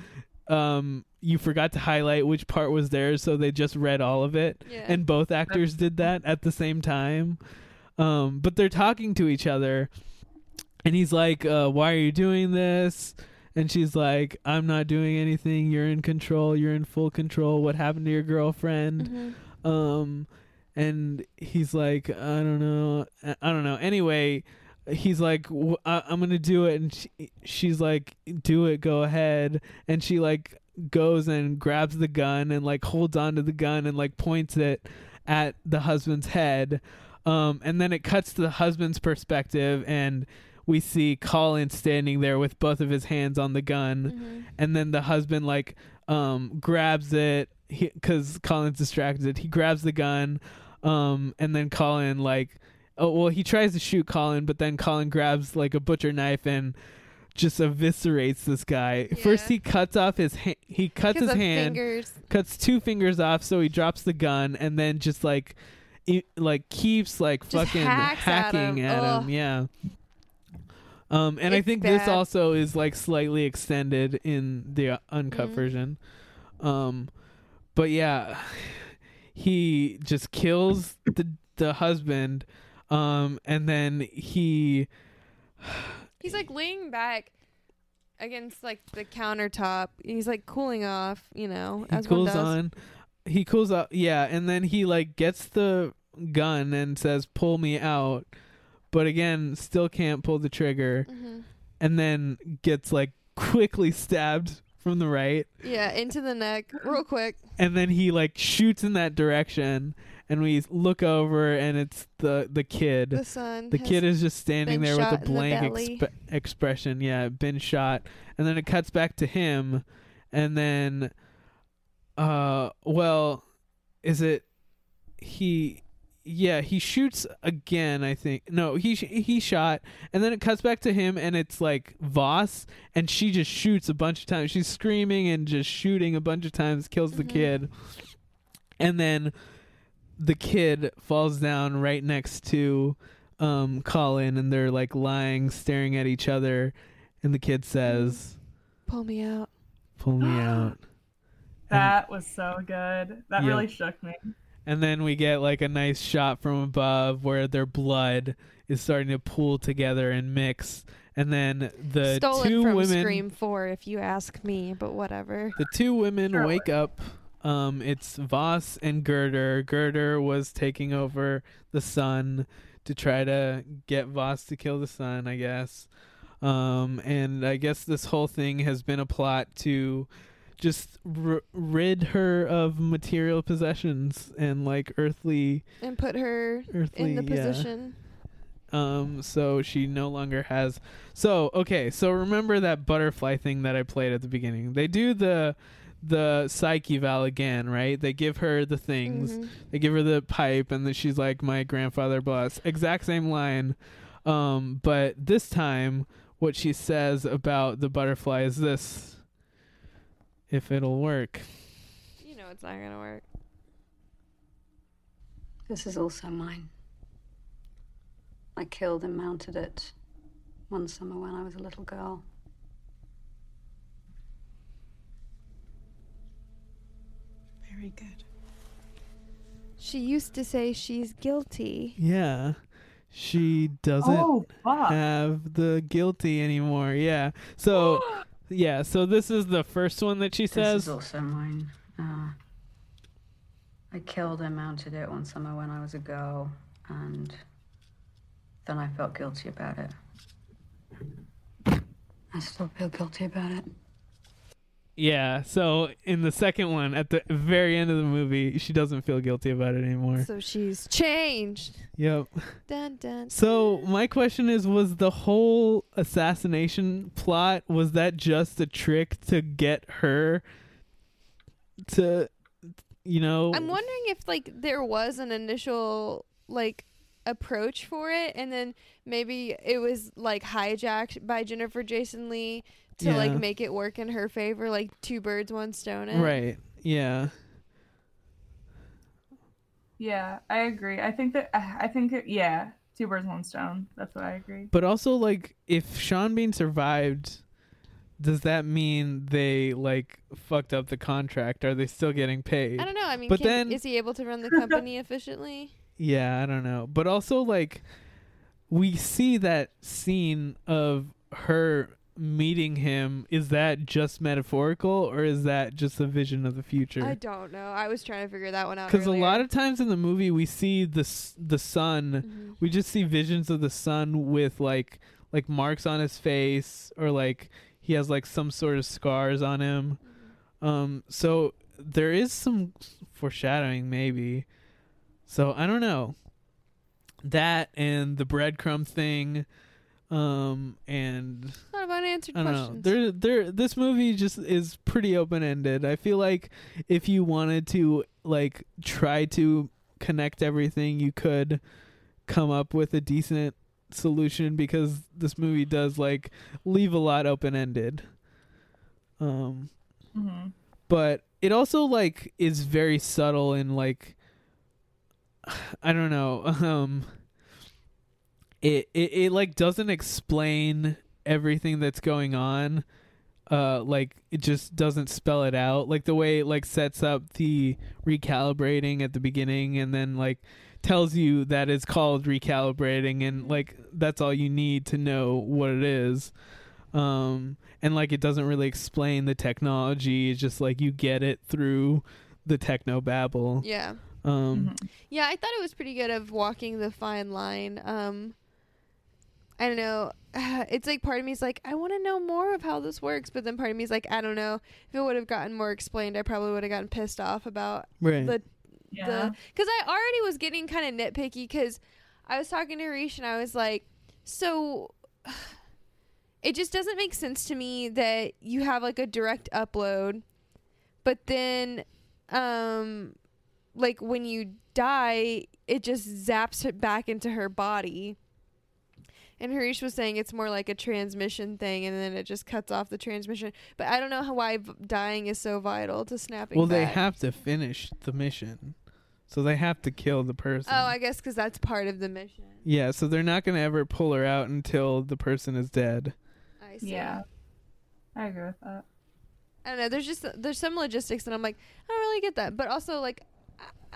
um you forgot to highlight which part was theirs so they just read all of it. Yeah. and both actors did that at the same time. Um but they're talking to each other. And he's like uh why are you doing this and she's like i'm not doing anything. You're in control. You're in full control. What happened to your girlfriend? Um and he's like i don't know. I don't know. Anyway he's like "W- I- i'm gonna do it. And she, she's like do it. Go ahead. And she like goes and grabs the gun and like holds onto the gun and like points it at the husband's head. Um and then it cuts to the husband's perspective and we see Colin standing there with both of his hands on the gun. And then the husband like um grabs it. Because Colin's distracted. He grabs the gun um and then Colin like oh well he tries to shoot Colin but then Colin grabs like a butcher knife and just eviscerates this guy. First he cuts off his ha- he cuts his hand fingers. cuts two fingers off so he drops the gun and then just like it, like keeps like Just fucking hacks at hacking him. at him, yeah um and i It's think this also is like slightly extended in the uncut Mhm. version. Um but yeah he just kills the the husband um and then he he's like leaning back against like the countertop. He's like cooling off, you know, he as cools on. He cools off yeah and then he like gets the gun and says pull me out but again still can't pull the trigger Mhm. and then gets like quickly stabbed from the right. Yeah, into the neck, real quick. and then he like shoots in that direction and we look over and it's the the kid. The son the kid is just standing there with a blank exp- expression. Yeah been shot. And then it cuts back to him. And then uh well is it he yeah he shoots again i think no he sh- he shot and then it cuts back to him and it's like vos and she just shoots a bunch of times she's screaming and just shooting a bunch of times kills the Mhm. kid and then the kid falls down right next to um colin and they're like lying staring at each other and the kid says Pull me out. pull me out That was so good. That Yeah. really shook me. And then we get like a nice shot from above where their blood is starting to pool together and mix. and then the Stole two it from women Scream 4, if you ask me, but whatever. the two women Sure. wake up. Um, it's Vos and Girder. Girder was taking over the son to try to get Vos to kill the son, I guess. Um, and I guess this whole thing has been a plot to just r- rid her of material possessions and like earthly And put her Earthly, in the yeah. position. um so she no longer has so okay so remember that butterfly thing that i played at the beginning they do the the psych eval again right they give her the things Mhm. they give her the pipe and then she's like my grandfather bless exact same line um but this time what she says about the butterfly is this if it'll work You know it's not gonna work. This is also mine. I killed and mounted it one summer when I was a little girl. Very good. She used to say she's guilty. yeah she doesn't Oh, have the guilty anymore. Yeah. So yeah, so this is the first one that she This says. is also mine. Uh, I killed and mounted it one summer when I was a girl, and then I felt guilty about it. I still feel guilty about it. Yeah. So in the second one, at the very end of the movie, she doesn't feel guilty about it anymore. So she's changed. Yep. Dun, dun. So my question is was the whole assassination plot was that just a trick to get her to you know I'm wondering if like there was an initial like approach for it and then maybe it was like hijacked by Jennifer Jason Leigh to like make it work in her favor like two birds one stone it. Right. Yeah. Yeah, I agree. I think that uh, I think it, yeah, two birds, one stone. That's what I agree. But also like if Sean Bean survived does that mean they like fucked up the contract? Are they still getting paid? I don't know. I mean, but can, then is he able to run the company efficiently? Yeah, I don't know. But also like we see that scene of her meeting him is that just metaphorical or is that just a vision of the future? I don't know. I was trying to figure that one out. Because a lot of times in the movie we see the s- the son, Mm-hmm. we just see visions of the son with like like marks on his face or like he has like some sort of scars on him. Mm-hmm. Um, so there is some foreshadowing maybe. So I don't know that and the breadcrumb thing, um, and a lot of unanswered I don't know. questions. There, there. This movie just is pretty open ended. I feel like if you wanted to like try to connect everything, you could come up with a decent solution because this movie does like leave a lot open ended. Um, Mhm. but it also like is very subtle and like I don't know. Um it, it it like doesn't explain everything that's going on. Uh like it just doesn't spell it out. Like the way it like sets up the recalibrating at the beginning and then like tells you that it's called recalibrating and like that's all you need to know what it is. Um and like it doesn't really explain the technology, it's just like you get it through the techno babble. Yeah. Um Yeah, I thought it was pretty good of walking the fine line. Um I don't know. It's like part of me is like, I want to know more of how this works, but then part of me is like, I don't know. If it would have gotten more explained, I probably would have gotten pissed off about Right. the Yeah. the because I already was getting kind of nitpicky because I was talking to Harish and I was like, so it just doesn't make sense to me that you have like a direct upload, but then um like when you die, it just zaps it back into her body. And Harish was saying it's more like a transmission thing, and then it just cuts off the transmission. But I don't know how why v- dying is so vital to snapping. well, they have to finish the mission. So they have to kill the person. Oh, I guess because that's part of the mission. Yeah, so they're not going to ever pull her out until the person is dead. I see. Yeah, I agree with that. I don't know. There's just there's some logistics, and I'm like, I don't really get that. But also, like,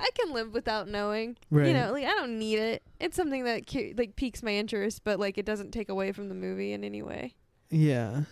I, can live without knowing. Right. You know, like I don't need it. It's something that cu- like piques my interest, but like it doesn't take away from the movie in any way. Yeah.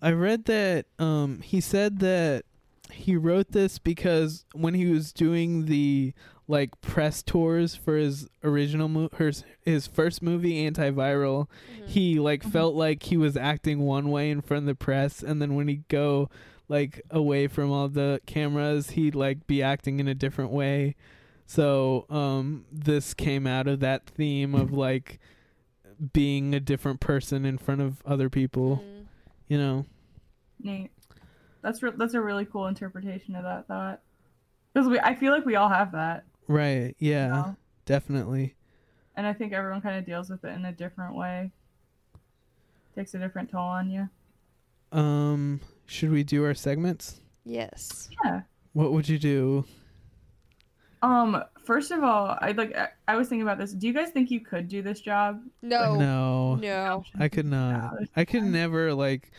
I read that um he said that he wrote this because when he was doing the like press tours for his original mo- his, his first movie antiviral he like felt like he was acting one way in front of the press and then when he go like away from all the cameras he'd like be acting in a different way so um this came out of that theme of like being a different person in front of other people you know Neat. That's re- that's a really cool interpretation of that thought. Because we, I feel like we all have that, right yeah know? definitely and I think everyone kind of deals with it in a different way. Takes a different toll on you. um should we do our segments Yes. Yeah. what would you do Um. First of all, I like. I, I was thinking about this. Do you guys think you could do this job? No. no No. i could not i could never like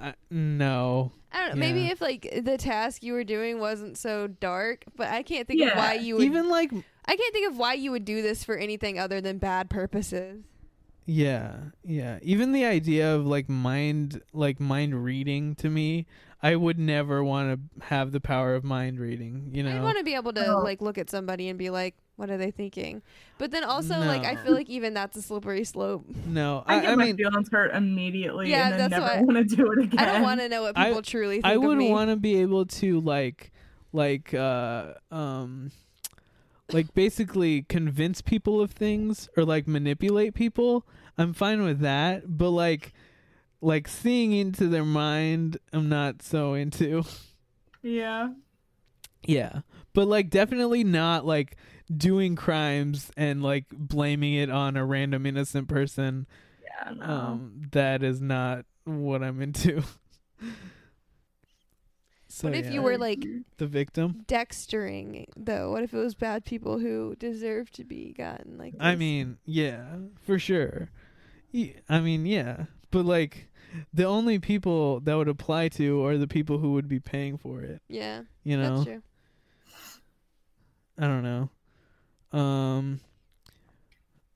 I, no I don't know. Maybe if like the task you were doing wasn't so dark, but I can't think of why you would Even, like I can't think of why you would do this for anything other than bad purposes. Yeah, yeah. Even the idea of like mind like mind reading to me, I would never want to have the power of mind reading, you know, I want to be able to Oh. like look at somebody and be like, what are they thinking? But then also like I feel like even that's a slippery slope. no, I, I, get I my mean feelings hurt immediately, Yeah, and then that's never why- want to do it again. I don't want to know what I- people truly think I would want to be able to like like uh um like basically convince people of things or like manipulate people. I'm fine with that, but like like seeing into their mind, I'm not so into. Yeah. Yeah. But like definitely not like doing crimes and like blaming it on a random innocent person. Yeah, no. Um that is not what I'm into. so what if yeah. you were like the victim? dextering though? What if it was bad people who deserve to be gotten like I mean, yeah, for sure. Ye- I mean, yeah, but like the only people that would apply to are the people who would be paying for it. Yeah. You know. That's true. I don't know. Um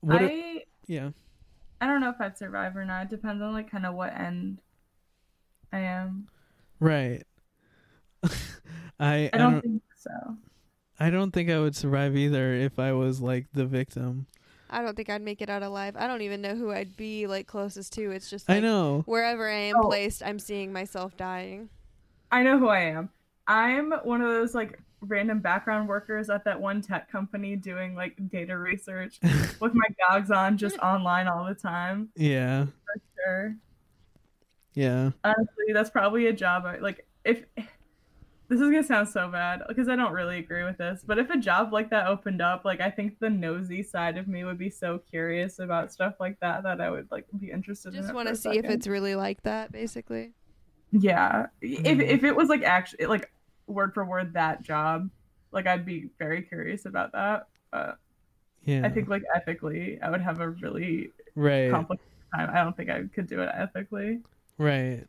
what I a- yeah. I don't know if I'd survive or not. It depends on like kind of what end I am. Right. I I I don't, don't think so. I don't think I would survive either if I was like the victim. I don't think I'd make it out alive. I don't even know who I'd be like closest to. It's just I know. wherever I am Oh. placed, I'm seeing myself dying. I know who I am. I'm one of those like random background workers at that one tech company doing like data research with my gogs on, just mm. online all the time. Yeah. For sure. Yeah. Honestly, that's probably a job. I, like if this is gonna sound so bad because I don't really agree with this, but if a job like that opened up, like I think the nosy side of me would be so curious about stuff like that that I would like be interested in. Just it want to for a see if it's really like that, basically. Yeah. If Mm-hmm. if it was like actually like word for word that job, like I'd be very curious about that. But Yeah. I think like ethically, I would have a really Right. complicated time. I don't think I could do it ethically. Right.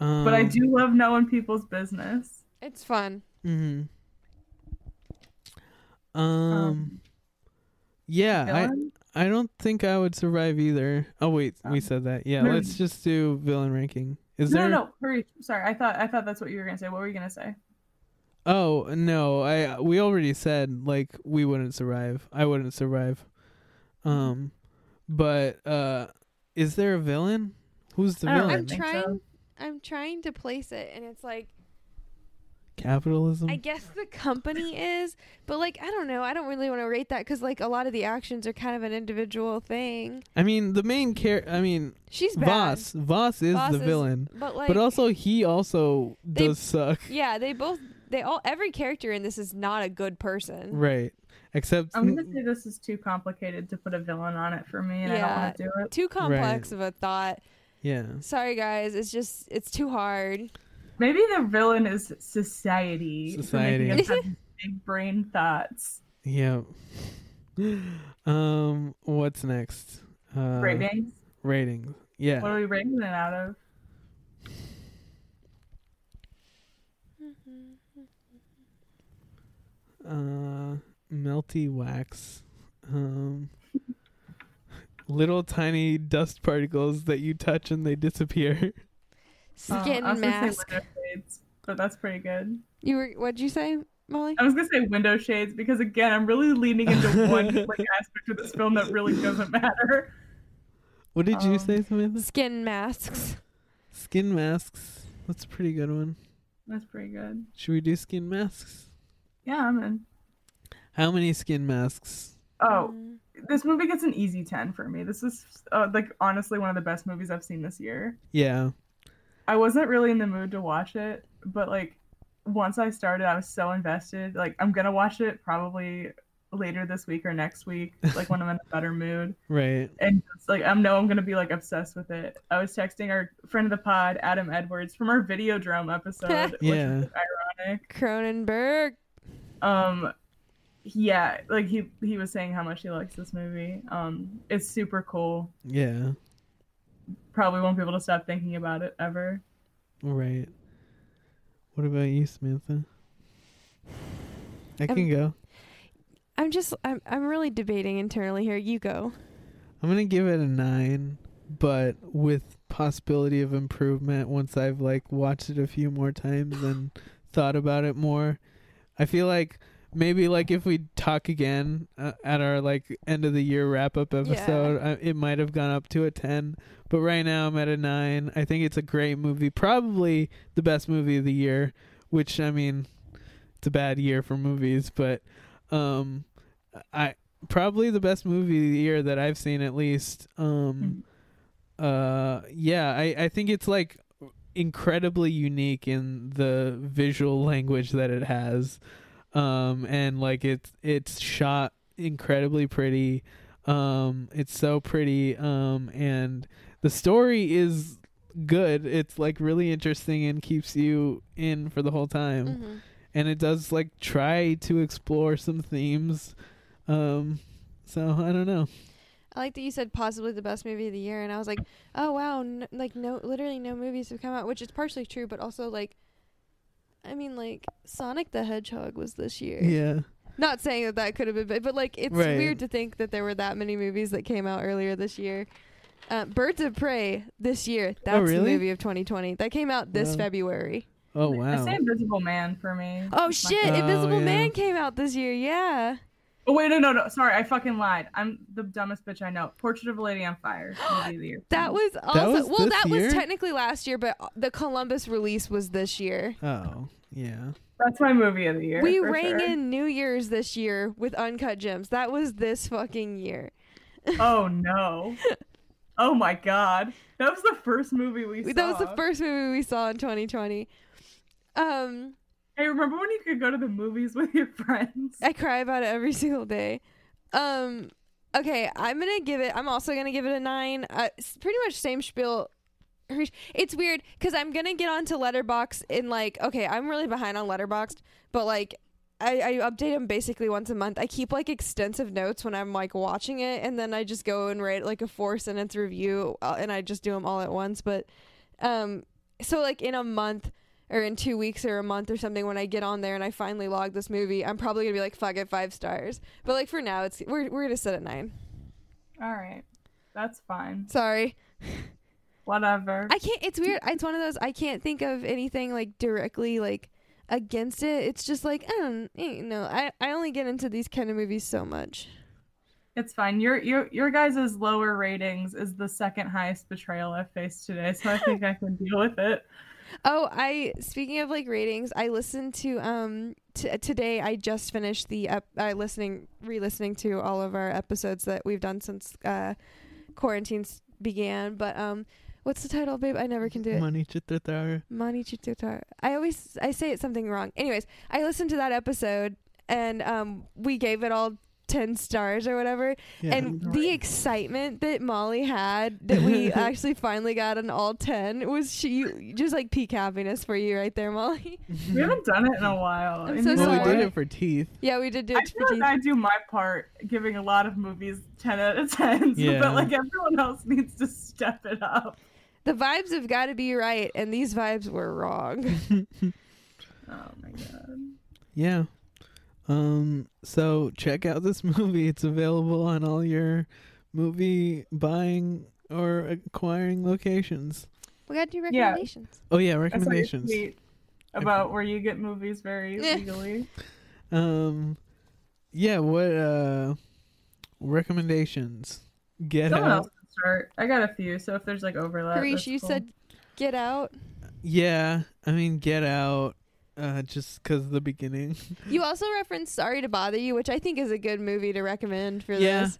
Um, but I do love knowing people's business. It's fun. Mhm. Um, yeah, villain? I I don't think I would survive either. Oh wait, we said that. Yeah, no. let's just do villain ranking. Is no, there no, no, hurry. Sorry, I thought I thought that's what you were gonna say. What were you gonna say? Oh, no. I we already said like we wouldn't survive. I wouldn't survive. Um but uh is there a villain? Who's the I villain? I'm trying. I'm trying to place it, and it's like Capitalism? I guess the company is, but like I don't know. I don't really want to rate that because like a lot of the actions are kind of an individual thing. I mean, the main char I mean, She's bad. Vos. Vos is Vos the is- villain. but, like- but also he also They- does suck. Yeah, they both. They all. Every character in this is not a good person. Right. Except I'm gonna say this is too complicated to put a villain on it for me, and I don't want to do it. too complex of a thought. Yeah. Sorry, guys. It's just it's too hard. Maybe the villain is society. for Society. making us have big brain thoughts. Yep. um what's next? Uh Ratings? Ratings. Yeah. What are we rating it out of? Uh, melty wax. Um, little tiny dust particles that you touch and they disappear. Skin I was gonna say mask. shades, but that's pretty good. You were what'd you say, Molly? I was gonna say window shades because again, I'm really leaning into one like aspect of this film that really doesn't matter. What did you Um, say, Samantha? Skin masks. Skin masks. That's a pretty good one. That's pretty good. Should we do skin masks? Yeah, I'm in. How many skin masks? Oh, Mm. This movie gets an easy ten for me. This is uh, like honestly one of the best movies I've seen this year. Yeah. I wasn't really in the mood to watch it, but like once I started, I was so invested. Like I'm gonna watch it probably later this week or next week, like when I'm in a better mood. Right. And it's like I know I'm gonna be like obsessed with it. I was texting our friend of the pod, Adam Edwards, from our video Videodrome episode, which Yeah. is ironic. Cronenberg. Um, yeah, like he he was saying how much he likes this movie. Um, it's super cool. Yeah. Probably won't be able to stop thinking about it ever. Right. What about you, Samantha? I can go. I'm just I'm I'm really debating internally here. You go. I'm gonna give it a nine, but with possibility of improvement once I've like watched it a few more times and thought about it more. I feel like maybe like if we talk again uh, at our like end of the year wrap up episode, uh, it might have gone up to a ten. But right now I'm at a nine. I think it's a great movie, probably the best movie of the year. Which I mean, it's a bad year for movies, but um, I probably the best movie of the year that I've seen at least. Um, uh, yeah, I I think it's like incredibly unique in the visual language that it has, um, and like it's it's shot incredibly pretty. Um, it's so pretty. Um, and the story is good. It's like really interesting and keeps you in for the whole time. Mhm. And it does like try to explore some themes. Um, so I don't know. I like that you said possibly the best movie of the year, and I was like, oh wow, n- like no, literally no movies have come out, which is partially true, but also like, I mean, like Sonic the Hedgehog was this year. Yeah. Not saying that that could have been, but, but like it's Right. weird to think that there were that many movies that came out earlier this year. Uh, Birds of Prey this year. That's the Oh, really? movie of 2020. That came out this Wow. February. Oh wow! I wow. say Invisible Man for me. Oh It's shit! favorite. Invisible yeah. Man came out this year. Yeah. Oh wait, no, no, no. Sorry, I fucking lied. I'm the dumbest bitch I know. Portrait of a Lady on Fire. movie of the year. That was also was well. this That year? was technically last year, but uh, the Columbus release was this year. Oh yeah. That's my movie of the year. we rang sure. in New Year's this year with Uncut Gems. That was this fucking year. Oh no. Oh my god. That was the first movie we saw. That was the first movie we saw in 2020. Um, Hey, remember when you could go to the movies with your friends? I cry about it every single day. Um, okay, I'm gonna give it. I'm also gonna give it a nine. Uh, it's pretty much same spiel. It's weird because I'm gonna get onto Letterboxd in like okay, I'm really behind on Letterboxd, but like I, I update them basically once a month. I keep like extensive notes when I'm like watching it, and then I just go and write like a four sentence review, uh, and I just do them all at once. But um, so like in a month or in two weeks or a month or something, when I get on there and I finally log this movie, I'm probably gonna be like fuck it five stars. But like for now, it's we're we're gonna set at nine. All right. That's fine. Sorry. Whatever. I can't. It's weird. It's one of those. I can't think of anything like directly like against it. It's just like I don't. You know. I I only get into these kind of movies so much. It's fine. Your your your guys' lower ratings is the second highest betrayal I've faced today, so I think I can deal with it. Oh, I speaking of like ratings, I listened to um t- today. I just finished the ep- uh, listening re-listening to all of our episodes that we've done since uh quarantines began. But um, what's the title, babe? I never can do it. Money Chitratar. Mani Chitutar. I always I say it something wrong. Anyways, I listened to that episode and um we gave it all 10 stars or whatever Yeah. and the excitement that Molly had that we actually finally got an all 10 was she just like peak happiness for you right there Molly We haven't done it in a while. I'm so you know Well, we did it for teeth. yeah we did do I it feel for like I do my part, giving a lot of movies ten out of ten, Yeah. but like everyone else needs to step it up. The vibes have got to be right and these vibes were wrong Oh my god. Yeah. Um. So check out this movie. It's available on all your movie buying or acquiring locations. We gotta do Yeah. recommendations. Oh yeah, I saw your recommendations. about where you get movies very legally. Um. Yeah. What uh recommendations? Get Someone out. Else can start. I got a few, so if there's like overlap. Harish, that's you cool. said Get Out. Yeah. I mean, Get Out. Uh, just because the beginning. You also referenced Sorry to Bother You, which I think is a good movie to recommend for Yeah, this.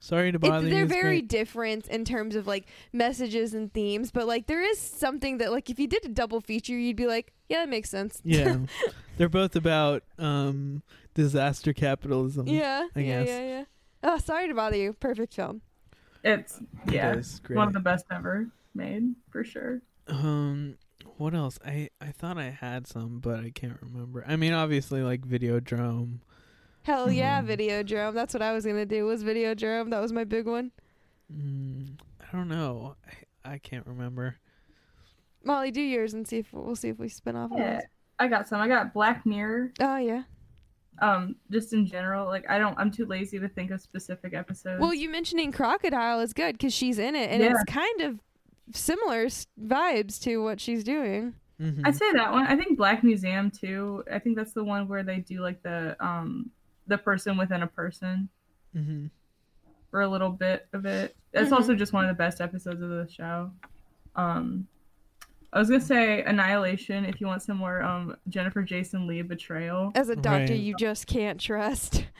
Sorry to It- bother you. they're very great. different in terms of like messages and themes, but like there is something that like if you did a double feature, you'd be like, yeah, that makes sense. Yeah. they're both about um disaster capitalism. yeah, I yeah, guess. yeah, yeah. Oh, sorry to bother you. Perfect film. It's It yeah, is one of the best ever made for sure. Um, what else? I I thought I had some, but I can't remember. I mean, obviously, like Videodrome. Hell yeah, Mhm. Videodrome. That's what I was gonna do. Was Videodrome? That was my big one. Mm, I don't know. I, I can't remember. Molly, do yours and see if we'll see if we spin off. Of Yeah, those. I got some. I got Black Mirror. Oh yeah. Um, just in general, like I don't. I'm too lazy to think of specific episodes. Well, you mentioning Crocodile is good because she's in it, and Yeah. it's kind of similar vibes to what she's doing. Mm-hmm. I'd say that one. I think Black Museum too. I think that's the one where they do like the um the person within a person Mm-hmm. for a little bit of it. That's Mhm. also just one of the best episodes of the show. Um, I was gonna say Annihilation if you want some more um Jennifer Jason Leigh betrayal. As a doctor, Right. you just can't trust.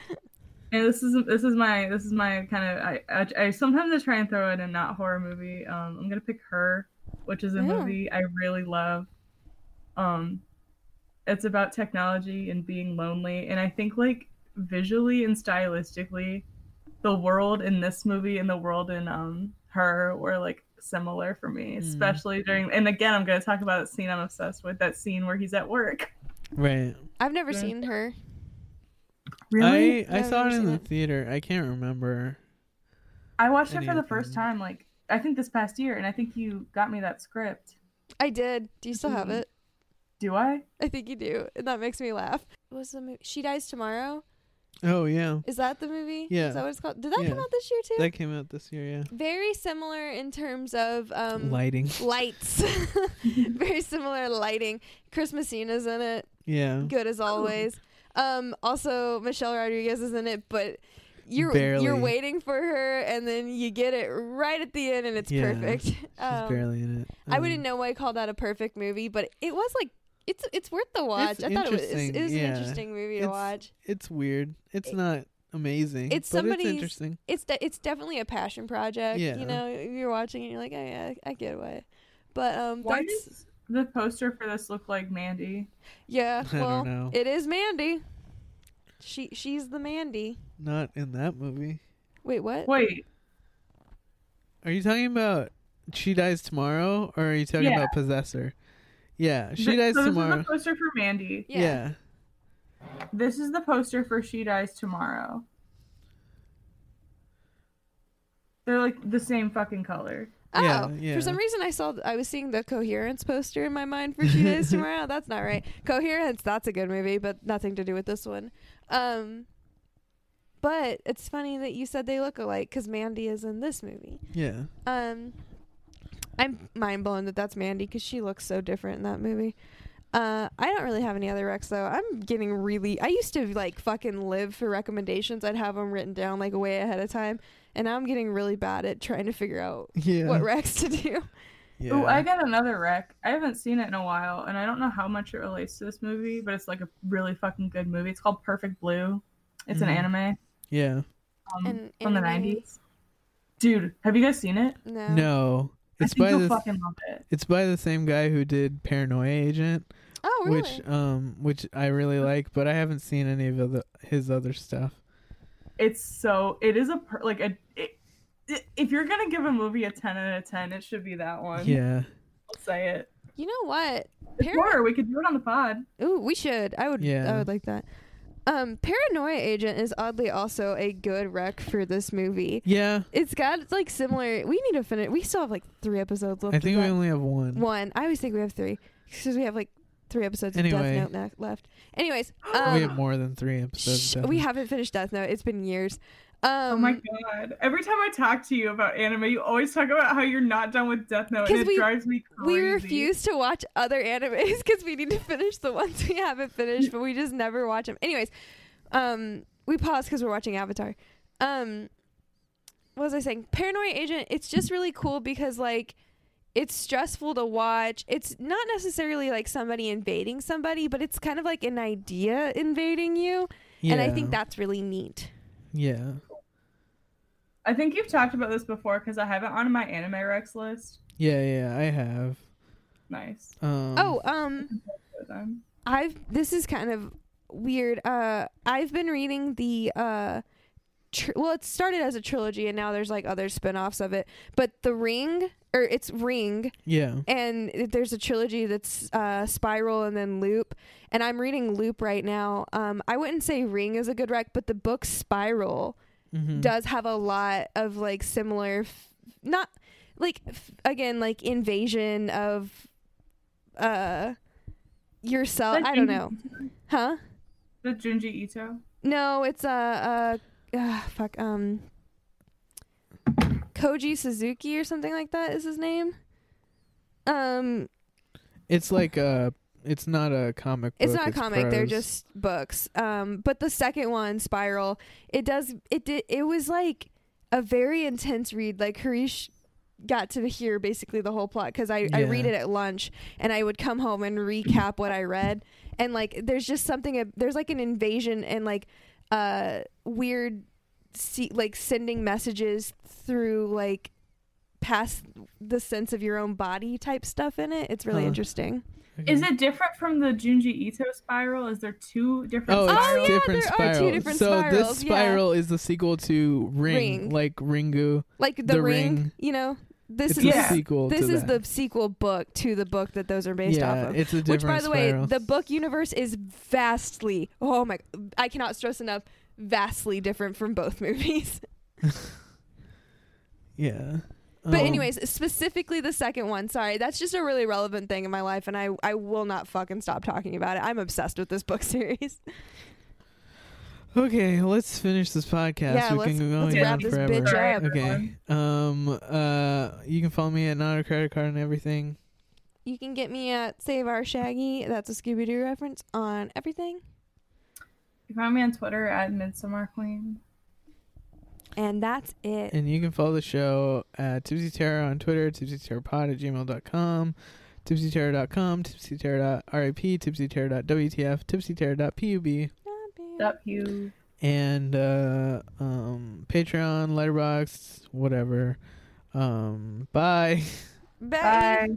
And this is this is my this is my kind of I, I I sometimes I try and throw in a not horror movie. Um, I'm gonna pick her, which is a Yeah. movie I really love. Um, it's about technology and being lonely, and I think like visually and stylistically, the world in this movie and the world in um her were like similar for me, especially during. And again, I'm gonna talk about that scene I'm obsessed with. That scene where he's at work. Right. I've never Yeah. seen her. Really? I I saw it in the it. theater. I can't remember. I watched it for the first time, like I think this past year, and I think you got me that script. I did. Do you still have Mhm. it? Do I? I think you do, and that makes me laugh. What was the movie? She dies tomorrow. Oh yeah, Is that the movie? Yeah. Is that what it's called? Did that Yeah. come out this year too? that came out this year. Yeah. Very similar in terms of um, Lighting. lights. Very similar lighting. Chris Messina's in it. Yeah. Good as always. Um, also Michelle Rodriguez is in it, but you're Barely. you're waiting for her, and then you get it right at the end, and it's Yeah. perfect. She's Um, barely in it. I Um, wouldn't know why I call that a perfect movie, but it was like it's it's worth the watch. It's I thought it was it was yeah. an interesting movie to It's- watch. It's weird. It's not amazing. It's but somebody's. It's interesting. It's de- it's definitely a passion project. Yeah. You know, you're watching and you're like, oh yeah, I get why. But um, Why that's does the poster for this look like Mandy? yeah. Well, it is Mandy. She she's the Mandy. Not in that movie. Wait, what? Wait, Are you talking about She Dies Tomorrow, or are you talking Yeah. about Possessor? Yeah, She Dies so Tomorrow. This is the poster for Mandy. Yeah. yeah. This is the poster for She Dies Tomorrow. They're like the same fucking color. Oh, Yeah, yeah. for some reason I saw I was seeing the Coherence poster in my mind for She Dies Tomorrow. That's not right. Coherence, that's a good movie, but nothing to do with this one. Um, but it's funny that you said they look alike because Mandy is in this movie. Yeah. Um, I'm mind blown that that's Mandy because she looks so different in that movie. Uh, I don't really have any other recs though. I'm getting really. I used to like fucking live for recommendations. I'd have them written down like way ahead of time, and now I'm getting really bad at trying to figure out Yeah. what recs to do. Yeah. Oh, I got another rec. I haven't seen it in a while, and I don't know how much it relates to this movie, but it's like a really fucking good movie. It's called Perfect Blue. It's Mhm. an anime yeah. um, An from the nineties. Dude, have you guys seen it? No. No. I It's think by you'll the fucking love it. it's by the same guy who did Paranoia Agent, Oh really? which um which I really like, but I haven't seen any of the, his other stuff. It's so it is a per, like a. It, it, if you're gonna give a movie a ten out of ten, it should be that one. Yeah. I'll say it. you know what? It's Par- horror. We could do it on the pod. Ooh, we should. I would. Yeah. I would like that. Um, Paranoia Agent is oddly also a good rec for this movie. Yeah. It's got like similar. We need to finish. We still have like three episodes left. I think we only have one. one. I always think we have three because we have like three episodes Anyway. of Death Note left. Anyways, we um, have more than three episodes. sh- we haven't finished Death Note. It's been years. Um, oh my god! Every time I talk to you about anime, you always talk about how you're not done with Death Note, and it we drives me crazy. we refuse to watch other animes because we need to finish the ones we haven't finished, but we just never watch them. Anyways, um, we paused because we're watching Avatar. Um, what was I saying? Paranoia Agent. It's just really cool because like it's stressful to watch. It's not necessarily like somebody invading somebody, but it's kind of like an idea invading you, and I think that's really neat. Yeah. I think you've talked about this before because I have it on my anime Rex list. Yeah, yeah, I have. Nice. Um, oh, um, Um, I've this is kind of weird. Uh, I've been reading the uh, tr- well, it started as a trilogy and now there's like other spin-offs of it. But the Ring, or it's Ring, Yeah. and it- there's a trilogy that's uh, Spiral and then Loop. And I'm reading Loop right now. Um, I wouldn't say Ring is a good rec, but the book Spiral Mhm. does have a lot of like similar, f- not like f- again like invasion of uh yourself. Like I don't know, huh? The Junji Ito. No, it's uh, uh, uh fuck um Koji Suzuki or something like that is his name. Um, It's like a. It's not a comic. Book, it's not a comic; they're just books. Um, but the second one, Spiral, it does it did it was like a very intense read. Like Harish got to hear basically the whole plot because I, I read it at lunch and I would come home and recap what I read. And like, there's just something. There's like an invasion and like uh weird, see, like sending messages through like past the sense of your own body type stuff in it. It's really Huh. interesting. Is it different from the Junji Ito spiral? Is there two different Oh, it's spirals? Oh, different there are two spiral. different so spirals, this yeah. spiral is the sequel to Ring, Ring. like Ringu. like the, ring, you know this It's is a the sequel this to is that. the sequel book to the book that those are based Yeah, off of it's a which by different the way the book universe is vastly oh my i cannot stress enough vastly different from both movies Yeah. But Um, anyways specifically the second one sorry that's just a really relevant thing in my life and i i will not fucking stop talking about it i'm obsessed with this book series Okay, let's finish this podcast. Yeah, we let's- can go let's wrap this forever. bitch up. Okay. Um. Uh. You can follow me at not a credit card and everything. you can get me at save our shaggy that's a scooby-doo reference on everything You can find me on Twitter at Midsummer Queen. And that's it And you can follow the show at Tipsy Terror on Twitter, tipsyterrorpod at gmail.com, tipsyterror.com, tipsyterror.rip, tipsyterror.wtf, tipsyterror.pub, Up you. and uh, um, Patreon, Letterboxd, whatever. Um, bye. Bye. Bye.